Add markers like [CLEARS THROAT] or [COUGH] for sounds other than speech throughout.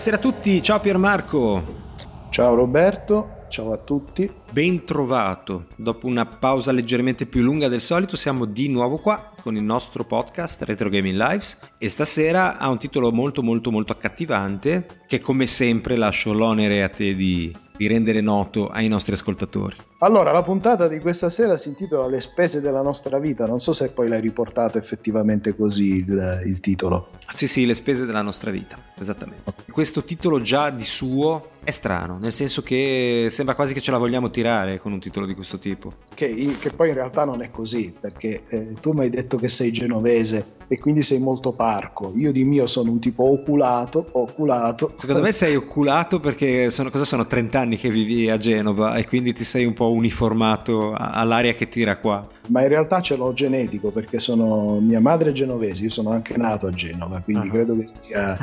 Buonasera a tutti, ciao Piermarco. Ciao Roberto, ciao a tutti. Ben trovato. Dopo una pausa leggermente più lunga del solito siamo di nuovo qua con il nostro podcast Retro Gaming Lives e stasera ha un titolo molto molto molto accattivante che come sempre lascio l'onere a te di, di rendere noto ai nostri ascoltatori. Allora, la puntata di questa sera si intitola Le spese della nostra vita. Non so se poi l'hai riportato effettivamente così il, il titolo. Sì, sì, le spese della nostra vita, esattamente. Questo titolo già di suo è strano, nel senso che sembra quasi che ce la vogliamo tirare con un titolo di questo tipo. Che, che poi in realtà non è così, perché eh, tu mi hai detto che sei genovese e quindi sei molto parco. Io di mio sono un tipo oculato, oculato. Secondo me sei [LAUGHS] oculato perché sono, cosa sono 30 anni che vivi a Genova e quindi ti sei un po' uniformato all'aria che tira qua. Ma in realtà ce l'ho genetico perché sono mia madre è genovese, io sono anche nato a Genova, quindi ah. credo che sia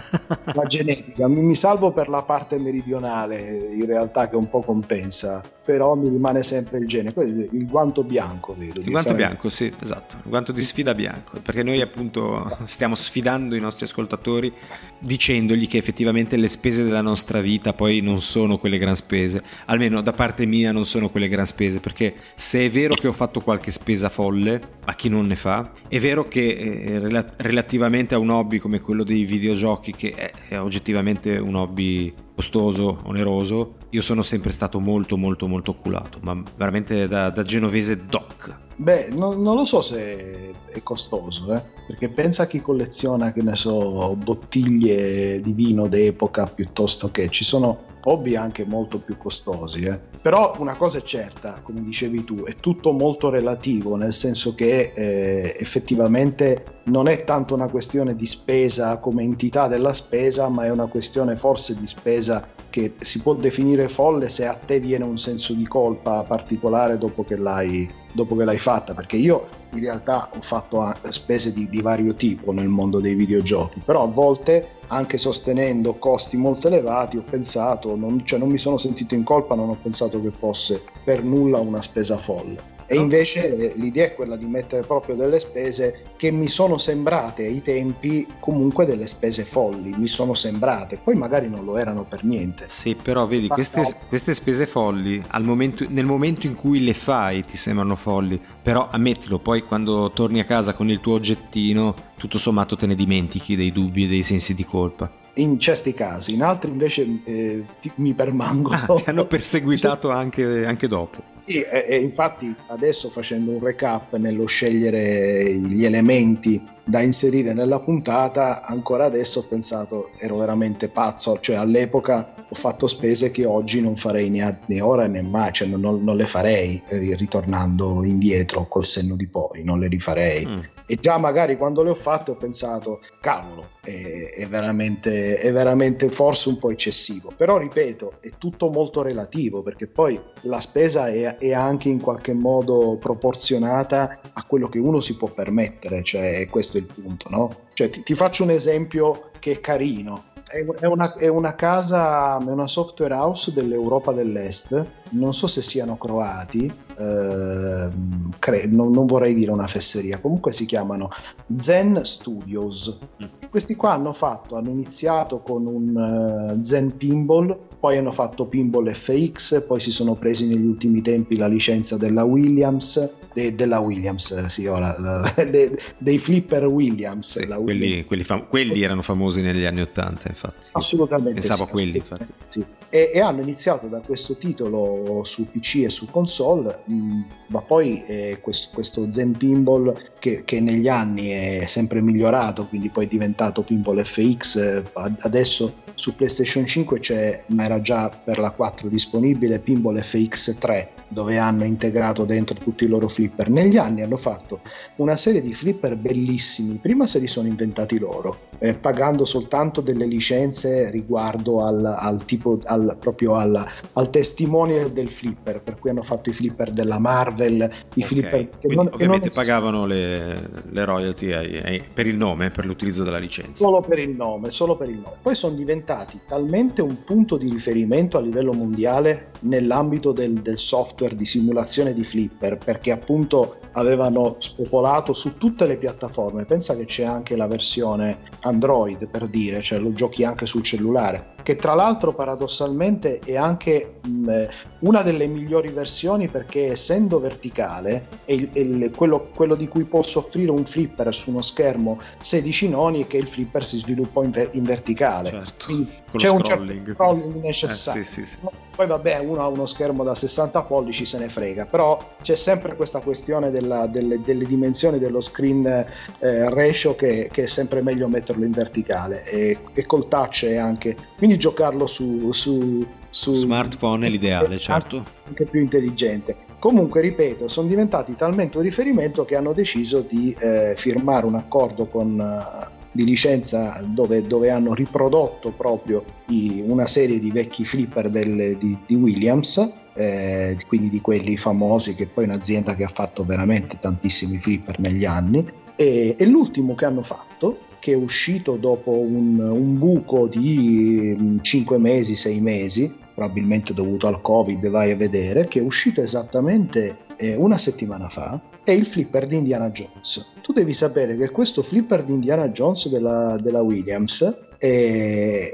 la genetica. Mi, mi salvo per la parte meridionale, in realtà che un po' compensa però mi rimane sempre il gene. Il guanto bianco, vedo. Il guanto bianco, sì, esatto. Il guanto di sfida bianco. Perché noi appunto stiamo sfidando i nostri ascoltatori dicendogli che effettivamente le spese della nostra vita poi non sono quelle gran spese. Almeno da parte mia non sono quelle gran spese. Perché se è vero che ho fatto qualche spesa folle, a chi non ne fa, è vero che eh, relativamente a un hobby come quello dei videogiochi, che è, è oggettivamente un hobby costoso, oneroso, io sono sempre stato molto molto molto oculato, ma veramente da, da genovese doc. Beh, no, non lo so se è costoso, eh? perché pensa a chi colleziona, che ne so, bottiglie di vino d'epoca piuttosto che ci sono hobby anche molto più costosi. Eh? Però una cosa è certa, come dicevi tu, è tutto molto relativo, nel senso che eh, effettivamente non è tanto una questione di spesa come entità della spesa, ma è una questione forse di spesa che si può definire folle se a te viene un senso di colpa particolare dopo che l'hai, dopo che l'hai fatta, perché io in realtà ho fatto spese di, di vario tipo nel mondo dei videogiochi, però a volte anche sostenendo costi molto elevati, ho pensato, non, cioè non mi sono sentito in colpa, non ho pensato che fosse per nulla una spesa folle. E invece l'idea è quella di mettere proprio delle spese che mi sono sembrate ai tempi comunque delle spese folli, mi sono sembrate, poi magari non lo erano per niente. Sì, però vedi, queste, no. queste, spese folli momento, nel momento in cui le fai ti sembrano folli, però ammettilo, poi quando torni a casa con il tuo oggettino, tutto sommato te ne dimentichi dei dubbi e dei sensi di colpa in certi casi, in altri invece eh, ti, mi permangono. Ah, ti hanno [LAUGHS] perseguitato anche, anche dopo. Sì, e, e infatti adesso facendo un recap nello scegliere gli elementi da inserire nella puntata, ancora adesso ho pensato, ero veramente pazzo, cioè all'epoca ho fatto spese che oggi non farei né, né ora né mai, cioè non, non, le farei ritornando indietro col senno di poi, non le rifarei. Mm. E già magari quando le ho fatte ho pensato, cavolo, è, è, veramente, è veramente forse un po' eccessivo. Però ripeto, è tutto molto relativo perché poi la spesa è, è anche in qualche modo proporzionata a quello che uno si può permettere, cioè questo è il punto, no? Cioè, ti, ti faccio un esempio che è carino. È una, è una, casa, è una software house dell'Europa dell'Est, non so se siano croati, eh, cre- non, non, vorrei dire una fesseria, comunque si chiamano Zen Studios. Mm. E questi qua hanno fatto, hanno iniziato con un uh, Zen Pinball, poi hanno fatto Pinball FX, poi si sono presi negli ultimi tempi la licenza della Williams, de, della Williams, sì, ora, [LAUGHS] de, dei flipper Williams. Sì, quelli, Williams. Quelli, fam- quelli, erano famosi negli anni Ottanta, infatti. Assolutamente. Pensavo sì, a quelli, infatti. Sì. E, e, hanno iniziato da questo titolo su PC e su console, mh, ma poi eh, questo, questo, Zen Pinball che, che, negli anni è sempre migliorato, quindi poi è diventato Pinball FX, eh, adesso su PlayStation 5 c'è, ma era già per la 4 disponibile, Pinball FX 3 dove hanno integrato dentro tutti i loro flipper. Negli anni hanno fatto una serie di flipper bellissimi, prima se li sono inventati loro, eh, pagando soltanto delle licenze riguardo al, al tipo, al, proprio al, al, testimonial del flipper, per cui hanno fatto i flipper della Marvel, i okay. flipper che non, ovviamente che non pagavano le, le royalty ai, ai, per il nome, per l'utilizzo della licenza. Solo per il nome, solo per il nome. Poi sono diventati talmente un punto di riferimento a livello mondiale nell'ambito del, del software software di simulazione di flipper perché appunto avevano spopolato su tutte le piattaforme. Pensa che c'è anche la versione Android per dire, cioè lo giochi anche sul cellulare, che tra l'altro paradossalmente è anche mh, una delle migliori versioni perché essendo verticale è il, è il, quello, quello, di cui può soffrire un flipper su uno schermo 16 noni è che il flipper si sviluppa in, ver- in verticale. Certo, c'è un certo scrolling necessario. Eh, sì, sì, sì. Poi vabbè, uno ha uno schermo da 60 pollici, se ne frega, però c'è sempre questa questione della, delle, delle, dimensioni dello screen eh, ratio che, che, è sempre meglio metterlo in verticale e, e col touch è anche... Quindi giocarlo su, su, su smartphone è l'ideale, certo. Anche più intelligente. Comunque, ripeto, sono diventati talmente un riferimento che hanno deciso di eh, firmare un accordo con, uh, di licenza dove, dove, hanno riprodotto proprio i, una serie di vecchi flipper del, di, di, Williams, eh, quindi di quelli famosi che poi è un'azienda che ha fatto veramente tantissimi flipper negli anni. E, e l'ultimo che hanno fatto che è uscito dopo un, un, buco di 5 mesi, 6 mesi, probabilmente dovuto al Covid, vai a vedere, che è uscito esattamente eh, una settimana fa, è il flipper di Indiana Jones. Tu devi sapere che questo flipper di Indiana Jones della, della Williams è,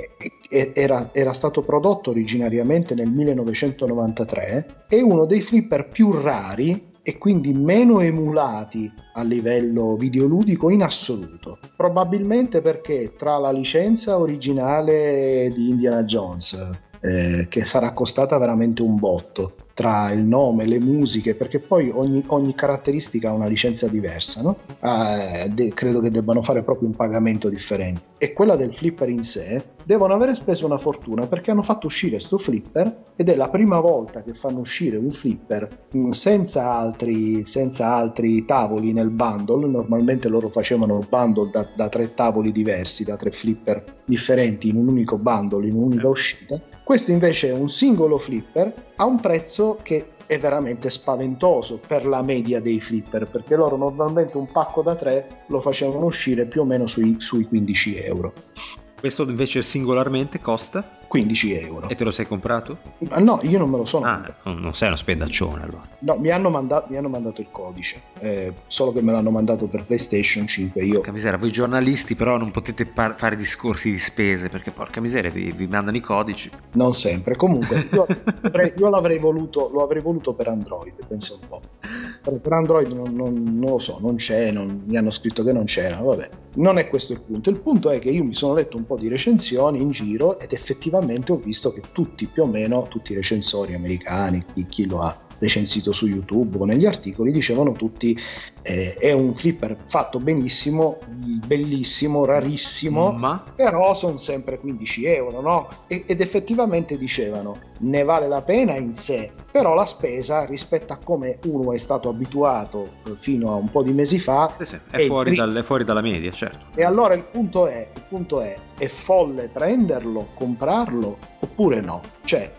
è, era, era, stato prodotto originariamente nel 1993, è uno dei flipper più rari e quindi meno emulati a livello videoludico in assoluto. Probabilmente perché tra la licenza originale di Indiana Jones, eh, che sarà costata veramente un botto, tra il nome, le musiche, perché poi ogni, ogni caratteristica ha una licenza diversa, no? eh, de- credo che debbano fare proprio un pagamento differente. E quella del flipper in sé devono avere speso una fortuna perché hanno fatto uscire questo flipper ed è la prima volta che fanno uscire un flipper mm, senza altri, senza altri tavoli nel bundle. Normalmente loro facevano bundle da, da tre tavoli diversi, da tre flipper differenti in un unico bundle, in un'unica uscita. Questo invece è un singolo flipper a un prezzo che è veramente spaventoso per la media dei flipper perché loro normalmente un pacco da 3 lo facevano uscire più o meno sui, sui 15 euro questo invece singolarmente costa? 15 euro. E te lo sei comprato? Ah, no, io non me lo sono. Ah, non sei uno spendaccione allora. No, mi hanno, mandato, mi hanno mandato il codice, eh, solo che me l'hanno mandato per PlayStation 5. Io... Porca miseria, voi giornalisti però non potete par- fare discorsi di spese perché porca miseria vi, vi mandano i codici. Non sempre, comunque io, [LAUGHS] io l'avrei voluto, lo avrei voluto per Android, penso un po'. Per, per Android non, non, non, lo so, non c'è, non, mi hanno scritto che non c'era, vabbè. Non è questo il punto. Il punto è che io mi sono letto un po' di recensioni in giro ed effettivamente ho visto che tutti più o meno, tutti i recensori americani, chi, chi lo ha recensito su YouTube o negli articoli, dicevano tutti eh, è un flipper fatto benissimo, bellissimo, rarissimo, Ma... però sono sempre 15 euro, no? E, ed effettivamente dicevano ne vale la pena in sé, però la spesa rispetto a come uno è stato abituato eh, fino a un po' di mesi fa sì, sì. È, fuori dal, è, fuori dalla media, certo. E allora il punto è, il punto è, è folle prenderlo, comprarlo oppure no? Cioè,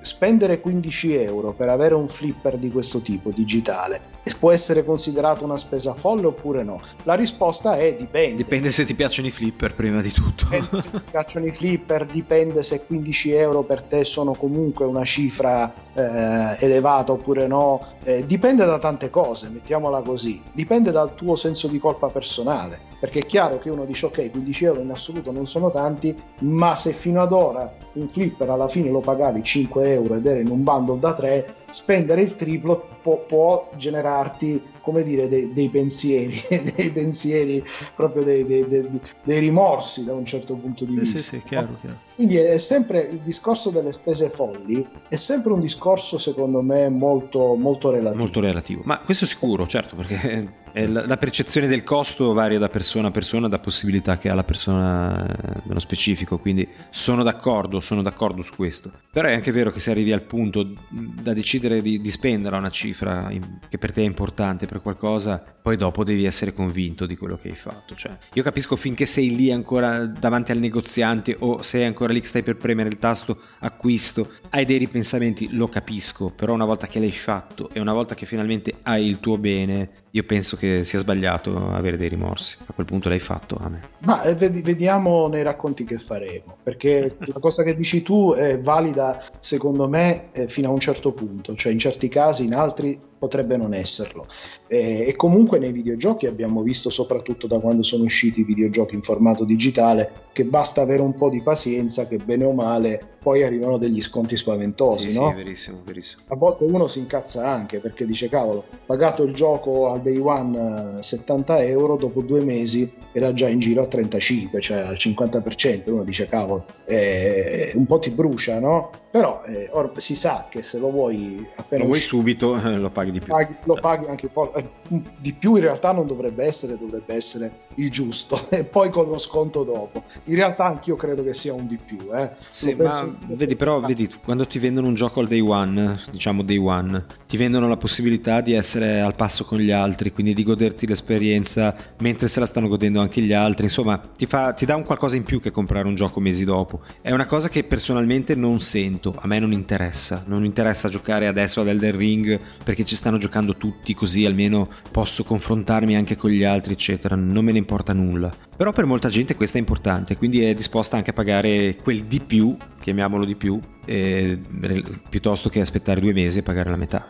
spendere 15 euro per avere un flipper di questo tipo digitale può essere considerato una spesa folle oppure no? La risposta è dipende. Dipende se ti piacciono i flipper prima di tutto. Dipende se ti piacciono i flipper, dipende se 15 euro per te sono comunque una cifra eh, elevata oppure no. Eh, dipende da tante cose, mettiamola così. Dipende dal tuo senso di colpa personale. Perché è chiaro che uno dice ok, 15 euro in assoluto non sono tanti, ma se fino ad ora un flipper alla fine lo pagavi 5 euro ed era in un bundle da 3, spendere il triplo può, può generarti come dire, dei, dei pensieri, [LAUGHS] dei pensieri proprio dei, dei, dei, rimorsi da un certo punto di vista. Sì, sì, chiaro, chiaro. Quindi è sempre il discorso delle spese folli, è sempre un discorso secondo me molto, molto relativo. Molto relativo, ma questo è sicuro, certo, perché la, la, percezione del costo varia da persona a persona, da possibilità che ha la persona nello specifico, quindi sono d'accordo, sono d'accordo su questo. Però è anche vero che se arrivi al punto da decidere di, di spendere una cifra che per te è importante per qualcosa, poi dopo devi essere convinto di quello che hai fatto. Cioè, io capisco finché sei lì ancora davanti al negoziante o sei ancora lì che stai per premere il tasto acquisto, hai dei ripensamenti, lo capisco, però una volta che l'hai fatto e una volta che finalmente hai il tuo bene, io penso che sia sbagliato avere dei rimorsi. A quel punto l'hai fatto, a me. Ma eh, vediamo nei racconti che faremo, perché [LAUGHS] la cosa che dici tu è valida secondo me eh, fino a un certo punto, cioè in certi casi, in altri potrebbe non esserlo. E, e, comunque nei videogiochi abbiamo visto, soprattutto da quando sono usciti i videogiochi in formato digitale, che basta avere un po' di pazienza, che bene o male poi arrivano degli sconti spaventosi. Sì, no? sì, verissimo, verissimo. A volte uno si incazza anche perché dice: Cavolo, pagato il gioco al day one 70 eh, euro, dopo due mesi era già in giro a 35, cioè al 50%. Uno dice: Cavolo, eh, un po' ti brucia, no? Però eh, or- si sa che se lo vuoi appena lo vuoi subito, eh, [LAUGHS] lo paghi di più. Paghi, lo paghi anche un po'. Eh, di più in realtà non dovrebbe essere, dovrebbe essere il giusto, [LAUGHS] e poi con lo sconto dopo. In realtà anch'io credo che sia un di più. Eh. Sì, ma vedi, però, vedi, quando ti vendono un gioco al day one, diciamo day one, ti vendono la possibilità di essere al passo con gli altri, quindi di goderti l'esperienza mentre se la stanno godendo anche gli altri. Insomma, ti, fa, ti dà un qualcosa in più che comprare un gioco mesi dopo. È una cosa che personalmente non sento, a me non interessa. Non interessa giocare adesso ad Elden Ring perché ci stanno giocando tutti, così almeno posso confrontarmi anche con gli altri, eccetera. Non me ne importa nulla. Però per molta gente questo è importante, quindi è disposta anche a pagare quel di più, chiamiamolo di più, eh, piuttosto che aspettare due mesi e pagare la metà.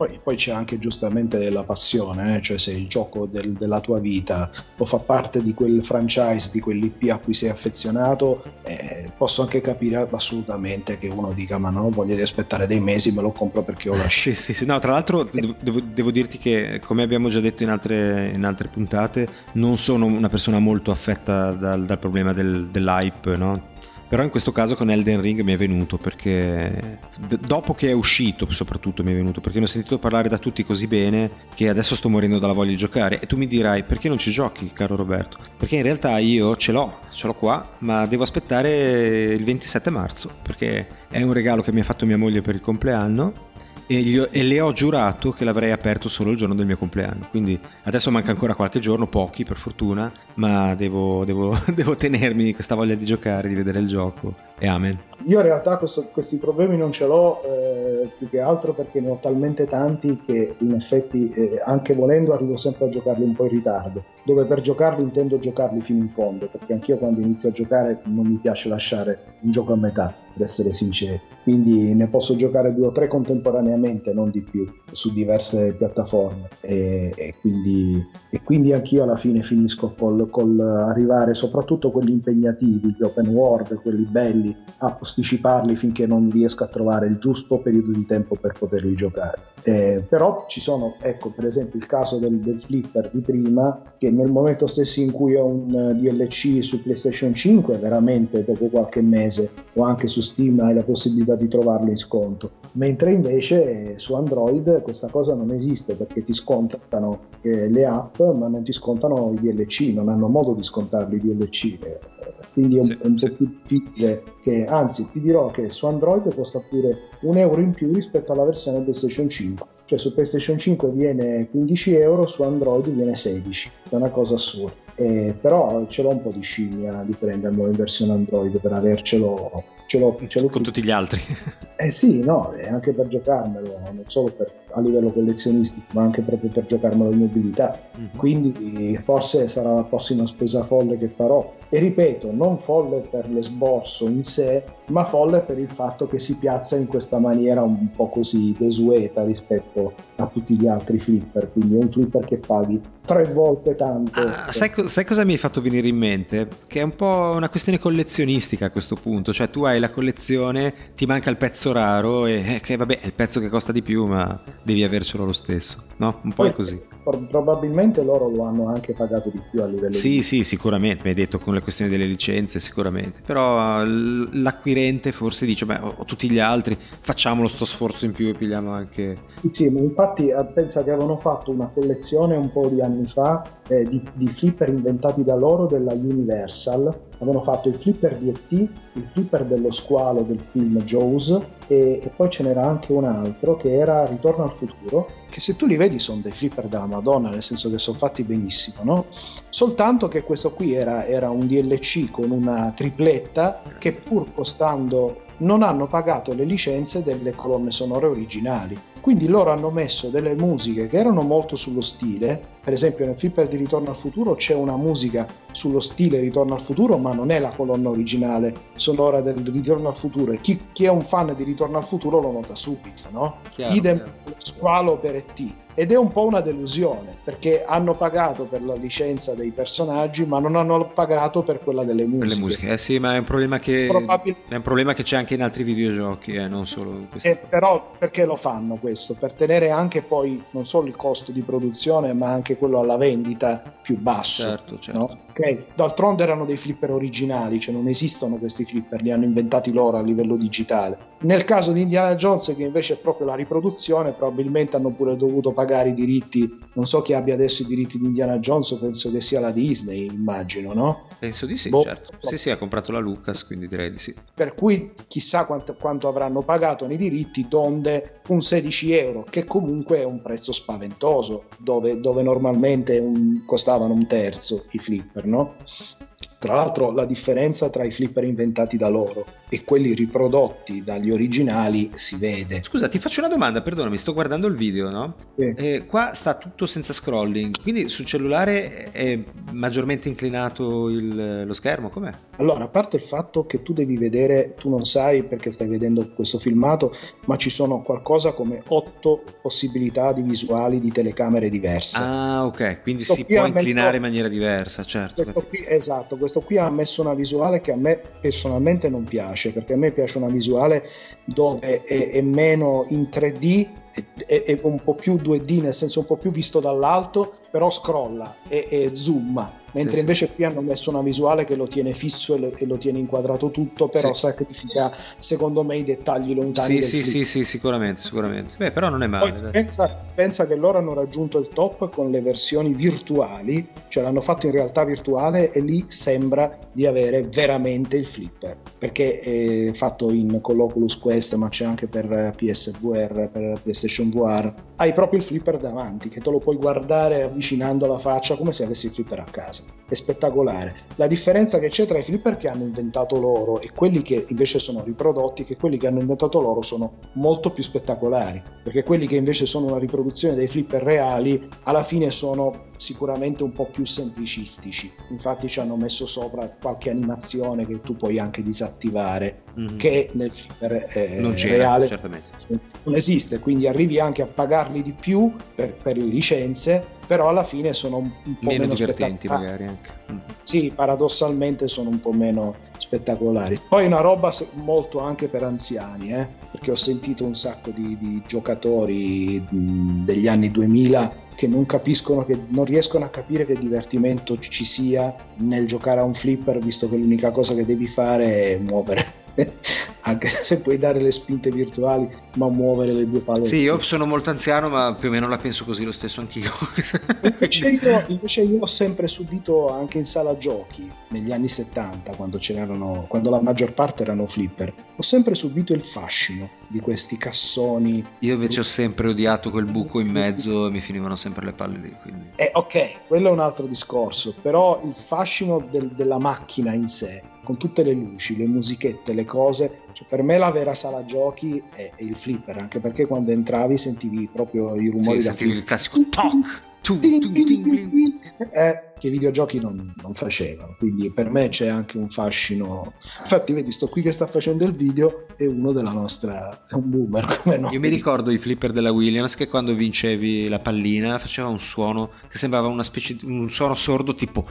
Poi, poi, c'è anche giustamente la passione, eh? cioè se il gioco del, della tua vita o fa parte di quel franchise, di quell'IP a cui sei affezionato, eh, posso anche capire assolutamente che uno dica ma non voglio di aspettare dei mesi, me lo compro perché ho la [LAUGHS] Sì, sì, sì. No, tra l'altro devo, devo, dirti che come abbiamo già detto in altre, in altre, puntate, non sono una persona molto affetta dal, dal problema del, dell'hype, no? Però in questo caso con Elden Ring mi è venuto perché d- dopo che è uscito soprattutto mi è venuto perché ne ho sentito parlare da tutti così bene che adesso sto morendo dalla voglia di giocare e tu mi dirai perché non ci giochi caro Roberto? Perché in realtà io ce l'ho, ce l'ho qua ma devo aspettare il 27 marzo perché è un regalo che mi ha fatto mia moglie per il compleanno e, gli, e, le ho giurato che l'avrei aperto solo il giorno del mio compleanno. Quindi adesso manca ancora qualche giorno, pochi per fortuna, ma devo, devo, [LAUGHS] devo tenermi questa voglia di giocare, di vedere il gioco e amen. Io in realtà questo, questi problemi non ce l'ho eh, più che altro perché ne ho talmente tanti che in effetti eh, anche volendo arrivo sempre a giocarli un po' in ritardo, dove per giocarli intendo giocarli fino in fondo, perché anch'io quando inizio a giocare non mi piace lasciare un gioco a metà, per essere sinceri. Quindi ne posso giocare due o tre contemporaneamente, non di più, su diverse piattaforme e, e, quindi, e quindi, anch'io alla fine finisco col, col arrivare soprattutto quelli impegnativi, gli open world, quelli belli, a posticiparli finché non riesco a trovare il giusto periodo di tempo per poterli giocare. Eh, però ci sono, ecco per esempio il caso del, del, flipper di prima, che nel momento stesso in cui ho un eh, DLC su PlayStation 5, veramente dopo qualche mese o anche su Steam hai la possibilità di trovarlo in sconto, mentre invece su Android questa cosa non esiste perché ti scontano eh, le app ma non ti scontano i DLC, non hanno modo di scontarli i DLC. Eh, quindi è un, sì, è un sì. po' più difficile che, anzi ti dirò che su Android costa pure un euro in più rispetto alla versione PlayStation 5 cioè su PlayStation 5 viene 15 euro su Android viene 16 è una cosa assurda. Eh, però ce l'ho un po' di scimmia di prenderlo in versione Android per avercelo ce l'ho, ce l'ho con tutti. gli altri. Eh sì no anche per giocarmelo non solo per, a livello collezionistico ma anche proprio per giocarmelo in mobilità. Mm-hmm. quindi forse sarà la prossima spesa folle che farò. E ripeto non folle per l'esborso in sé ma folle per il fatto che si piazza in questa maniera un po' così desueta rispetto a tutti gli altri flipper, quindi è un flipper che paghi tre volte tanto. Ah, sai, sai, cosa mi hai fatto venire in mente? Che è un po' una questione collezionistica a questo punto, cioè tu hai la collezione, ti manca il pezzo raro e eh, che vabbè è il pezzo che costa di più ma devi avercelo lo stesso, no? Un po' Poi, è così probabilmente loro lo hanno anche pagato di più a livello sì di... sì sicuramente mi hai detto con le questioni delle licenze sicuramente però l'acquirente forse dice beh ho tutti gli altri facciamolo sto sforzo in più e pigliamo anche sì, sì infatti eh, pensa che avevano fatto una collezione un po' di anni fa eh, di, di flipper inventati da loro della Universal avevano fatto il flipper di E.T., il flipper dello squalo del film Jaws e, e, poi ce n'era anche un altro che era Ritorno al futuro, che se tu li vedi sono dei flipper della Madonna, nel senso che sono fatti benissimo, no? Soltanto che questo qui era, era un DLC con una tripletta che pur costando non hanno pagato le licenze delle colonne sonore originali. Quindi loro hanno messo delle musiche che erano molto sullo stile, per esempio nel flipper di Ritorno al futuro c'è una musica sullo stile Ritorno al futuro, ma non è la colonna originale sonora del Ritorno al futuro. E chi, chi è un fan di Ritorno al futuro lo nota subito, no? Chiaro, Idem chiaro. squalo per ET ed è un po' una delusione perché hanno pagato per la licenza dei personaggi ma non hanno pagato per quella delle musiche. Le musiche, eh sì, ma è un problema che, Probabil- è un problema che c'è anche in altri videogiochi, eh, non solo questo. Eh, però perché lo fanno questo? Per tenere anche poi non solo il costo di produzione ma anche quello alla vendita più basso. Certo, certo. No? Okay. D'altronde erano dei flipper originali, cioè non esistono questi flipper, li hanno inventati loro a livello digitale. Nel caso di Indiana Jones, che invece è proprio la riproduzione, probabilmente hanno pure dovuto pagare i diritti. Non so chi abbia adesso i diritti di Indiana Jones, penso che sia la Disney, immagino, no? Penso di sì, boh, certo. Sì, sì, ha comprato la Lucas, quindi direi di sì. Per cui chissà quanto, quanto avranno pagato nei diritti, donde un 16 euro, che comunque è un prezzo spaventoso, dove, dove normalmente un, costavano un terzo i flipper, no? Tra l'altro la differenza tra i flipper inventati da loro e quelli riprodotti dagli originali si vede. Scusa, ti faccio una domanda, perdonami, sto guardando il video, no? Sì. Eh, qua sta tutto senza scrolling, quindi sul cellulare è maggiormente inclinato il, lo schermo, com'è? Allora, a parte il fatto che tu devi vedere, tu non sai perché stai vedendo questo filmato, ma ci sono qualcosa come otto possibilità di visuali di telecamere diverse. Ah, ok, quindi questo si può inclinare messo... in maniera diversa, certo. Questo qui, esatto, questo questo qui ha messo una visuale che a me personalmente non piace, perché a me piace una visuale dove è, è meno in 3D è, è, un po' più 2D, nel senso un po' più visto dall'alto, però scrolla e, e zooma mentre sì, invece sì. qui hanno messo una visuale che lo tiene fisso e lo, e lo tiene inquadrato tutto, però sì. sacrifica secondo me i dettagli lontani. Sì, sì, sì, sicuramente, sicuramente. Beh, però non è male. Pensa, pensa, che loro hanno raggiunto il top con le versioni virtuali, cioè l'hanno fatto in realtà virtuale e lì sembra di avere veramente il flipper, perché è fatto in, con l'Oculus Quest, ma c'è anche per PSVR, per PlayStation VR. Hai proprio il flipper davanti, che te lo puoi guardare avvicinando la faccia come se avessi il flipper a casa è spettacolare. La differenza che c'è tra i flipper che hanno inventato loro e quelli che invece sono riprodotti che quelli che hanno inventato loro sono molto più spettacolari, perché quelli che invece sono una riproduzione dei flipper reali alla fine sono sicuramente un po' più semplicistici. Infatti ci hanno messo sopra qualche animazione che tu puoi anche disattivare, mm-hmm. che nel flipper eh, non reale certamente. non esiste, quindi arrivi anche a pagarli di più per, per le licenze però alla fine sono un, un po' meno, meno divertenti magari anche. Mm. Sì, paradossalmente sono un po' meno spettacolari. Poi una roba molto anche per anziani, eh? perché ho sentito un sacco di, di giocatori degli anni 2000 che non capiscono, che non riescono a capire che divertimento ci sia nel giocare a un flipper, visto che l'unica cosa che devi fare è muovere [LAUGHS] anche se puoi dare le spinte virtuali, ma muovere le due palle. Sì, io sono molto anziano, ma più o meno la penso così lo stesso anch'io. invece, [LAUGHS] io invece io ho sempre subito anche in sala giochi negli anni 70, quando, quando la maggior parte erano flipper, ho sempre subito il fascino di questi cassoni. Io invece ho sempre odiato quel buco in mezzo e mi finivano sempre le palle lì. Quindi. Eh, ok, quello è un altro discorso, però il fascino del, della macchina in sé con tutte le luci, le musichette, le cose. Cioè, per me la vera sala giochi è, è, il flipper, anche perché quando entravi sentivi proprio i rumori sì, da flipper. il classico toc. Eh, che i videogiochi non, non, facevano. Quindi per me c'è anche un fascino. Infatti, vedi, sto qui che sta facendo il video è uno della nostra. è un boomer [LAUGHS] come noi. Io mi ricordo i flipper della Williams che quando vincevi la pallina faceva un suono che sembrava una specie di un suono sordo tipo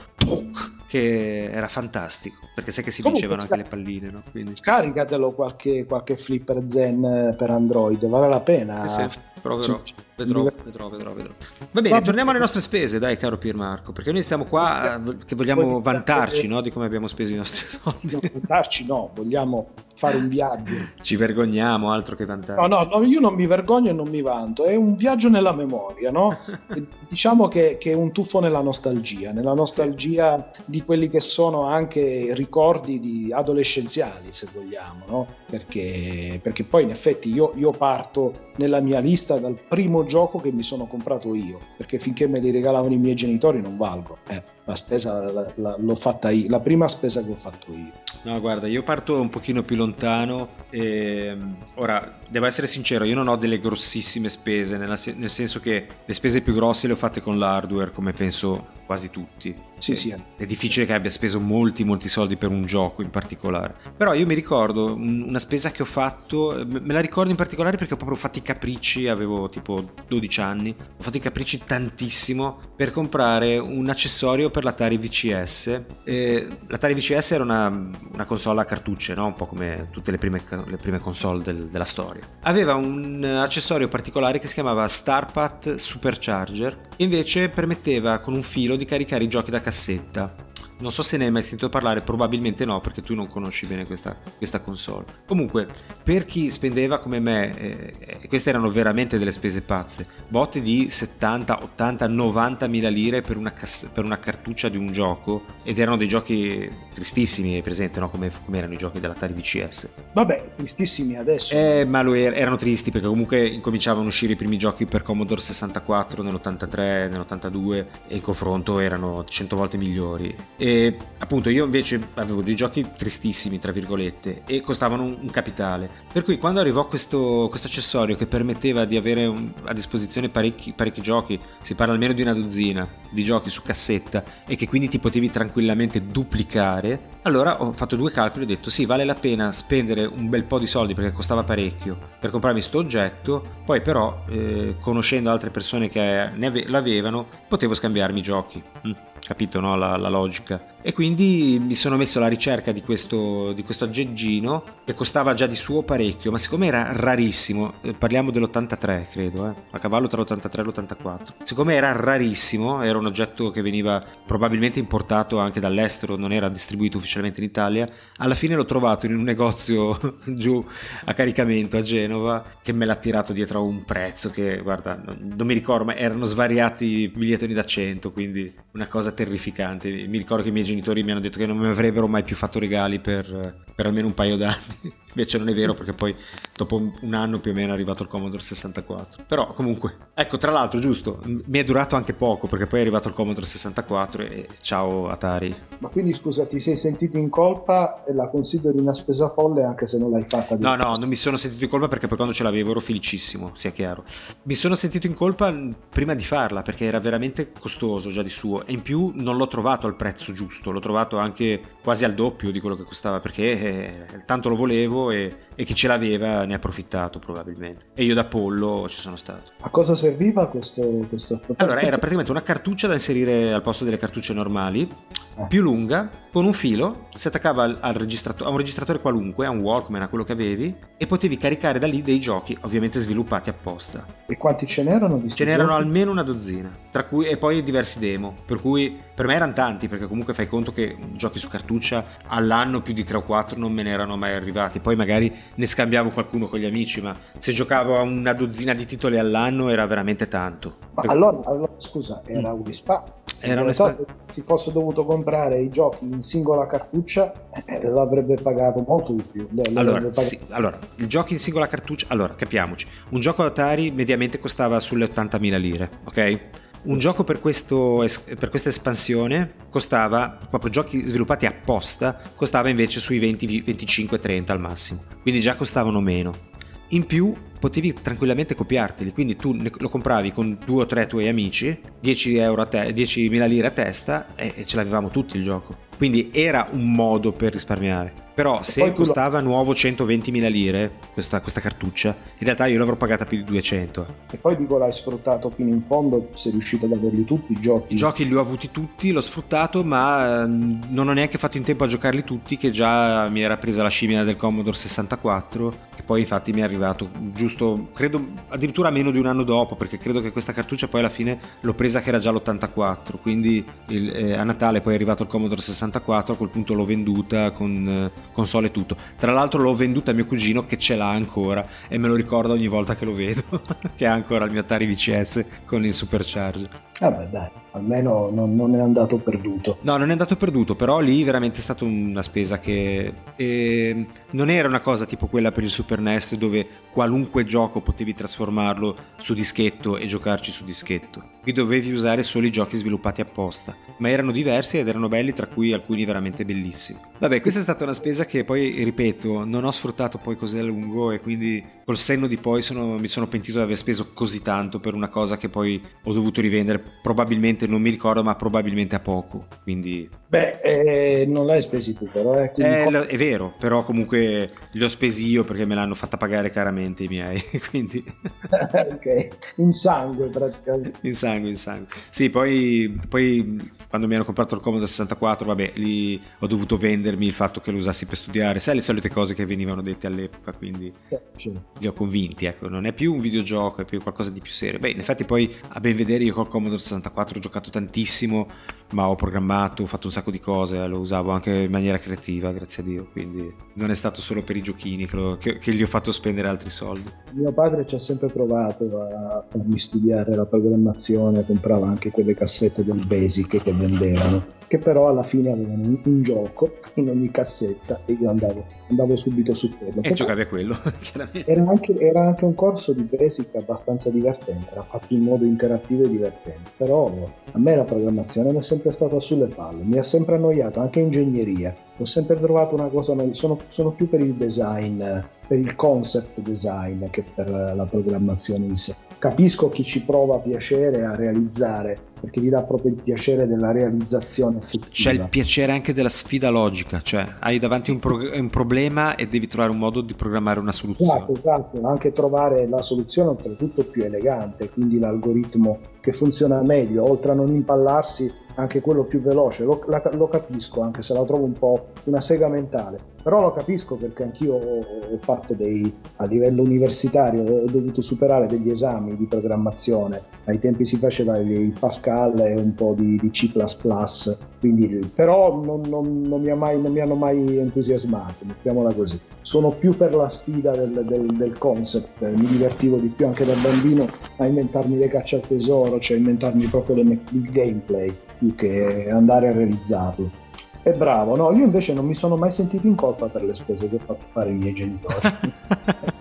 che era fantastico perché sai che si Comunque, vincevano anche le palline no? Quindi... scaricatelo qualche, qualche flipper zen per Android vale la pena sì, sì. Proverò, vedrò, vedrò, vedrò, vedrò. Va bene, torniamo alle nostre spese, dai, caro Piermarco, perché noi stiamo qua eh, che vogliamo vantarci no, di come abbiamo speso i nostri [LAUGHS] soldi. Vantarci no, vogliamo fare un viaggio. Ci vergogniamo, altro che vantare. No, no, no, io non mi vergogno e non mi vanto, è un viaggio nella memoria, no? [LAUGHS] diciamo che, che, è un tuffo nella nostalgia, nella nostalgia di quelli che sono anche ricordi di adolescenziali, se vogliamo, no? Perché, perché poi in effetti io, io parto nella mia lista stato il primo gioco che mi sono comprato io, perché finché me li regalavano i miei genitori non valgo. Eh, la spesa la, la, l'ho fatta io, la prima spesa che ho fatto io. No, guarda, io parto un pochino più lontano e ora devo essere sincero, io non ho delle grossissime spese, nella, nel senso che le spese più grosse le ho fatte con l'hardware, come penso quasi tutti. Sì, sì. È difficile che abbia speso molti, molti soldi per un gioco in particolare. Però io mi ricordo una spesa che ho fatto, me la ricordo in particolare perché ho proprio fatto i capricci, avevo tipo 12 anni, ho fatto i capricci tantissimo per comprare un accessorio per l'Atari VCS. E L'Atari VCS era una, una, console a cartucce, no? un po' come tutte le prime, le prime console del, della storia. Aveva un accessorio particolare che si chiamava Starpat Supercharger, invece permetteva con un filo di caricare i giochi da cassetta. Non so se ne hai mai sentito parlare, probabilmente no, perché tu non conosci bene questa, questa console. Comunque, per chi spendeva come me, eh, eh queste erano veramente delle spese pazze, botte di 70, 80, 90 mila lire per una, cass- per una cartuccia di un gioco, ed erano dei giochi tristissimi, hai presente, no? come, come, erano i giochi dell'Atari VCS. Vabbè, tristissimi adesso. Eh, ma lo er- erano tristi perché comunque incominciavano a uscire i primi giochi per Commodore 64 nell'83, nell'82 e in confronto erano 100 volte migliori. E appunto io invece avevo dei giochi tristissimi, tra virgolette, e costavano un, un capitale. Per cui quando arrivò questo, questo accessorio che permetteva di avere un, a disposizione parecchi, parecchi giochi, si parla almeno di una dozzina di giochi su cassetta, e che quindi ti potevi tranquillamente duplicare, allora ho fatto due calcoli e ho detto sì, vale la pena spendere un bel po' di soldi perché costava parecchio per comprarmi questo oggetto, poi però eh, conoscendo altre persone che ave- l'avevano potevo scambiarmi i giochi. Mm capito no? la, la, logica. E quindi mi sono messo alla ricerca di questo, di questo aggeggino che costava già di suo parecchio, ma siccome era rarissimo, eh, parliamo dell'83 credo, eh, a cavallo tra l'83 e l'84, siccome era rarissimo, era un oggetto che veniva probabilmente importato anche dall'estero, non era distribuito ufficialmente in Italia, alla fine l'ho trovato in un negozio [LAUGHS] giù a caricamento a Genova che me l'ha tirato dietro a un prezzo che guarda, non mi ricordo, ma erano svariati bigliettoni da 100, quindi una cosa terrificante. Mi ricordo che i miei genitori mi hanno detto che non mi avrebbero mai più fatto regali per, per almeno un paio d'anni. Invece non è vero perché poi dopo un anno più o meno è arrivato il Commodore 64. Però comunque, ecco, tra l'altro, giusto, mi è durato anche poco perché poi è arrivato il Commodore 64 e ciao Atari. Ma quindi scusa, ti sei sentito in colpa e la consideri una spesa folle anche se non l'hai fatta? Di... No, no, non mi sono sentito in colpa perché poi quando ce l'avevo ero felicissimo, sia chiaro. Mi sono sentito in colpa prima di farla perché era veramente costoso già di suo e in più non l'ho trovato al prezzo giusto, l'ho trovato anche quasi al doppio di quello che costava perché eh, tanto lo volevo e, e, chi ce l'aveva ne ha approfittato probabilmente. E io da pollo ci sono stato. A cosa serviva questo, questo... Allora era praticamente una cartuccia da inserire al posto delle cartucce normali, eh. più lunga, con un filo, si attaccava al, al registrato- a un registratore qualunque, a un Walkman, a quello che avevi, e potevi caricare da lì dei giochi ovviamente sviluppati apposta. E quanti ce n'erano? Di ce n'erano giochi? almeno una dozzina, tra cui e poi diversi demo, per cui per me erano tanti, perché comunque fai conto che giochi su cartuccia all'anno più di 3 o 4 non me ne erano mai arrivati. Poi poi magari ne scambiavo qualcuno con gli amici, ma se giocavo a una dozzina di titoli all'anno era veramente tanto. Ma per... allora, allora, scusa, era un risparmio. Era un se si fosse dovuto comprare i giochi in singola cartuccia eh, l'avrebbe pagato molto di più allora, pagato... sì, allora, il gioco in singola cartuccia allora capiamoci un gioco Atari mediamente costava sulle 80.000 lire ok un gioco per, questo, per, questa espansione costava, proprio giochi sviluppati apposta, costava invece sui 20, 25, 30 al massimo. Quindi già costavano meno. In più potevi tranquillamente copiarteli, quindi tu lo compravi con due o tre tuoi amici, 10 euro a te, 10.000 lire a testa e ce l'avevamo tutti il gioco. Quindi era un modo per risparmiare. Però se costava lo... nuovo 120.000 lire questa, questa, cartuccia, in realtà io l'avrò pagata più di 200. E poi dico l'hai sfruttato fino in fondo, sei riuscito ad averli tutti i giochi? I giochi li ho avuti tutti, l'ho sfruttato, ma mm, non ho neanche fatto in tempo a giocarli tutti, che già mi era presa la scimmia del Commodore 64, che poi infatti mi è arrivato giusto, credo addirittura meno di un anno dopo, perché credo che questa cartuccia poi alla fine l'ho presa che era già l'84, quindi il, eh, a Natale poi è arrivato il Commodore 64, a quel punto l'ho venduta con eh, console e tutto. Tra l'altro l'ho venduta a mio cugino che ce l'ha ancora e me lo ricorda ogni volta che lo vedo, [LAUGHS] che ha ancora il mio Atari VCS con il Supercharger. Vabbè dai, almeno non, non, è andato perduto. No, non è andato perduto, però lì veramente è stata una spesa che eh, non era una cosa tipo quella per il Super NES dove qualunque gioco potevi trasformarlo su dischetto e giocarci su dischetto. Qui dovevi usare solo i giochi sviluppati apposta, ma erano diversi ed erano belli, tra cui alcuni veramente bellissimi. Vabbè, questa è stata una spesa che poi, ripeto, non ho sfruttato poi così a lungo e quindi col senno di poi sono, mi sono pentito di aver speso così tanto per una cosa che poi ho dovuto rivendere probabilmente non mi ricordo, ma probabilmente a poco. Quindi... Beh, eh, non l'hai spesi tu, però. Eh, eh, è vero, però comunque li ho spesi io perché me l'hanno fatta pagare caramente i miei. [LAUGHS] quindi... [LAUGHS] ok, in sangue praticamente. In sangue, in sangue. Sì, poi, poi quando mi hanno comprato il Commodore 64, vabbè, lì ho dovuto vendermi il fatto che lo usassi per studiare. Sai le solite cose che venivano dette all'epoca, quindi eh, sì. li ho convinti. Ecco, non è più un videogioco, è più qualcosa di più serio. Beh, in effetti poi a ben vedere io col Commodore 64 ho giocato tantissimo, ma ho programmato, ho fatto un sacco di cose, lo usavo anche in maniera creativa, grazie a Dio, quindi non è stato solo per i giochini che, lo, che, che gli ho fatto spendere altri soldi. Mio padre ci ha sempre provato a farmi studiare la programmazione, comprava anche quelle cassette del Basic che vendevano, che però alla fine avevano un, un gioco in ogni cassetta e io andavo, andavo subito su quello. E giocavi a quello, [LAUGHS] chiaramente. Era anche, era anche un corso di Basic abbastanza divertente, era fatto in modo interattivo e divertente, però a me la programmazione mi è sempre stata sulle palle, mi ha sempre annoiato, anche ingegneria. Ho sempre trovato una cosa meglio, sono, sono più per il design, per il concept design che per la programmazione in sé. Capisco chi ci prova piacere a realizzare, perché gli dà proprio il piacere della realizzazione effettiva. C'è il piacere anche della sfida logica, cioè hai davanti un, pro- un, problema e devi trovare un modo di programmare una soluzione. Esatto, esatto, anche trovare la soluzione oltretutto più elegante, quindi l'algoritmo che funziona meglio, oltre a non impallarsi anche quello più veloce, lo, la, lo, capisco anche se la trovo un po' una sega mentale, però lo capisco perché anch'io ho, fatto dei, a livello universitario, ho dovuto superare degli esami di programmazione, ai tempi si faceva il Pascal e un po' di, di C++, quindi, però non, non, non, mi mai, non, mi hanno mai entusiasmato, mettiamola così. Sono più per la sfida del, del, del concept, mi divertivo di più anche da bambino a inventarmi le cacce al tesoro, cioè inventarmi proprio le, il gameplay più che andare a realizzarlo. È bravo, no? Io invece non mi sono mai sentito in colpa per le spese che ho fatto fare i miei genitori. [LAUGHS]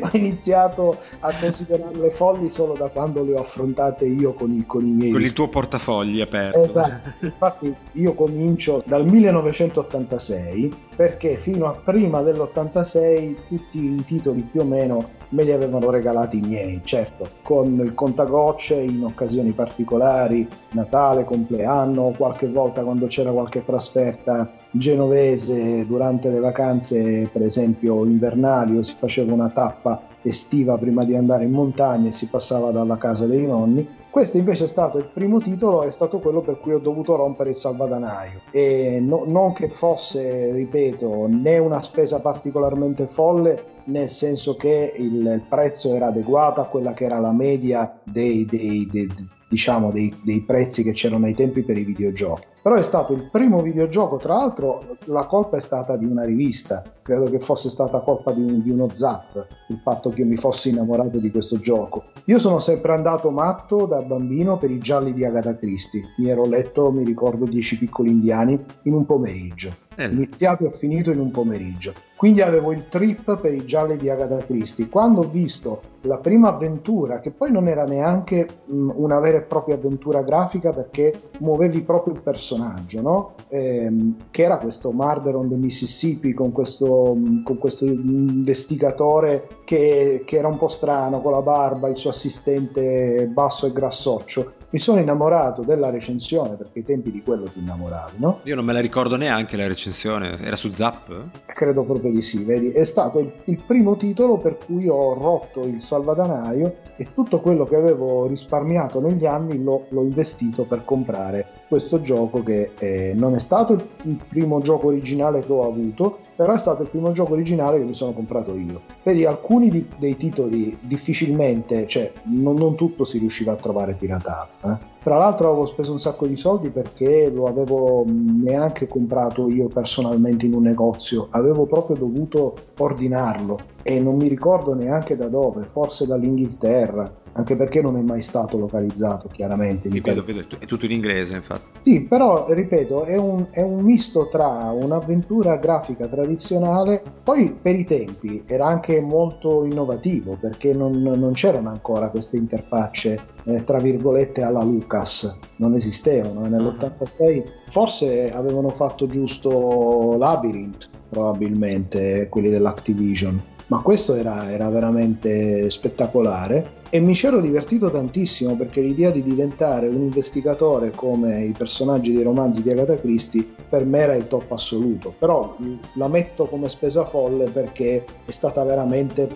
ho iniziato a considerarle folli solo da quando le ho affrontate io con, i, con i miei. Con il tuo portafoglio aperto. Esatto, infatti io comincio dal 1986 perché fino a prima dell'86 tutti i titoli più o meno me li avevano regalati i miei, certo, con il contagocce in occasioni particolari, Natale, compleanno, qualche volta quando c'era qualche trasferta genovese durante le vacanze, per esempio invernali, o si faceva una tappa estiva prima di andare in montagna e si passava dalla casa dei nonni. Questo invece è stato il primo titolo, è stato quello per cui ho dovuto rompere il salvadanaio. E no, non che fosse, ripeto, né una spesa particolarmente folle, nel senso che il prezzo era adeguato a quella che era la media dei, dei, dei, diciamo, dei prezzi che c'erano ai tempi per i videogiochi però è stato il primo videogioco, tra l'altro la colpa è stata di una rivista, credo che fosse stata colpa di, un, di uno zap, il fatto che io mi fossi innamorato di questo gioco. Io sono sempre andato matto da bambino per i gialli di Agatha Christie, mi ero letto, mi ricordo, Dieci piccoli indiani in un pomeriggio. Eh. Iniziato e finito in un pomeriggio. Quindi avevo il trip per i gialli di Agatha Christie. Quando ho visto la prima avventura, che poi non era neanche mh, una vera e propria avventura grafica perché muovevi proprio il personaggio, no? ehm, che era questo Murder on the Mississippi con questo, con questo investigatore che, che era un po' strano, con la barba, il suo assistente basso e grassoccio mi sono innamorato della recensione perché ai tempi di quello ti innamoravi, no? Io non me la ricordo neanche la recensione, era su Zap? Credo proprio di sì, vedi? È stato il, il primo titolo per cui ho rotto il salvadanaio e tutto quello che avevo risparmiato negli anni l'ho, l'ho investito per comprare questo gioco che eh, non è stato il primo gioco originale che ho avuto, però è stato il primo gioco originale che mi sono comprato io. Vedi, alcuni di, dei titoli difficilmente, cioè non, non, tutto si riusciva a trovare piratato. Eh. Tra l'altro avevo speso un sacco di soldi perché lo avevo neanche comprato io personalmente in un negozio, avevo proprio dovuto ordinarlo e non mi ricordo neanche da dove, forse dall'Inghilterra anche perché non è mai stato localizzato chiaramente. Vedo, vedo, è tutto in inglese infatti. Sì, però ripeto, è un, è un, misto tra un'avventura grafica tradizionale, poi per i tempi era anche molto innovativo perché non, non c'erano ancora queste interfacce eh, tra virgolette alla Lucas, non esistevano. Nell'86 forse avevano fatto giusto Labyrinth, probabilmente quelli dell'Activision, ma questo era, era veramente spettacolare e mi c'ero divertito tantissimo perché l'idea di diventare un investigatore come i personaggi dei romanzi di Agatha Christie per me era il top assoluto, però la metto come spesa folle perché è stata veramente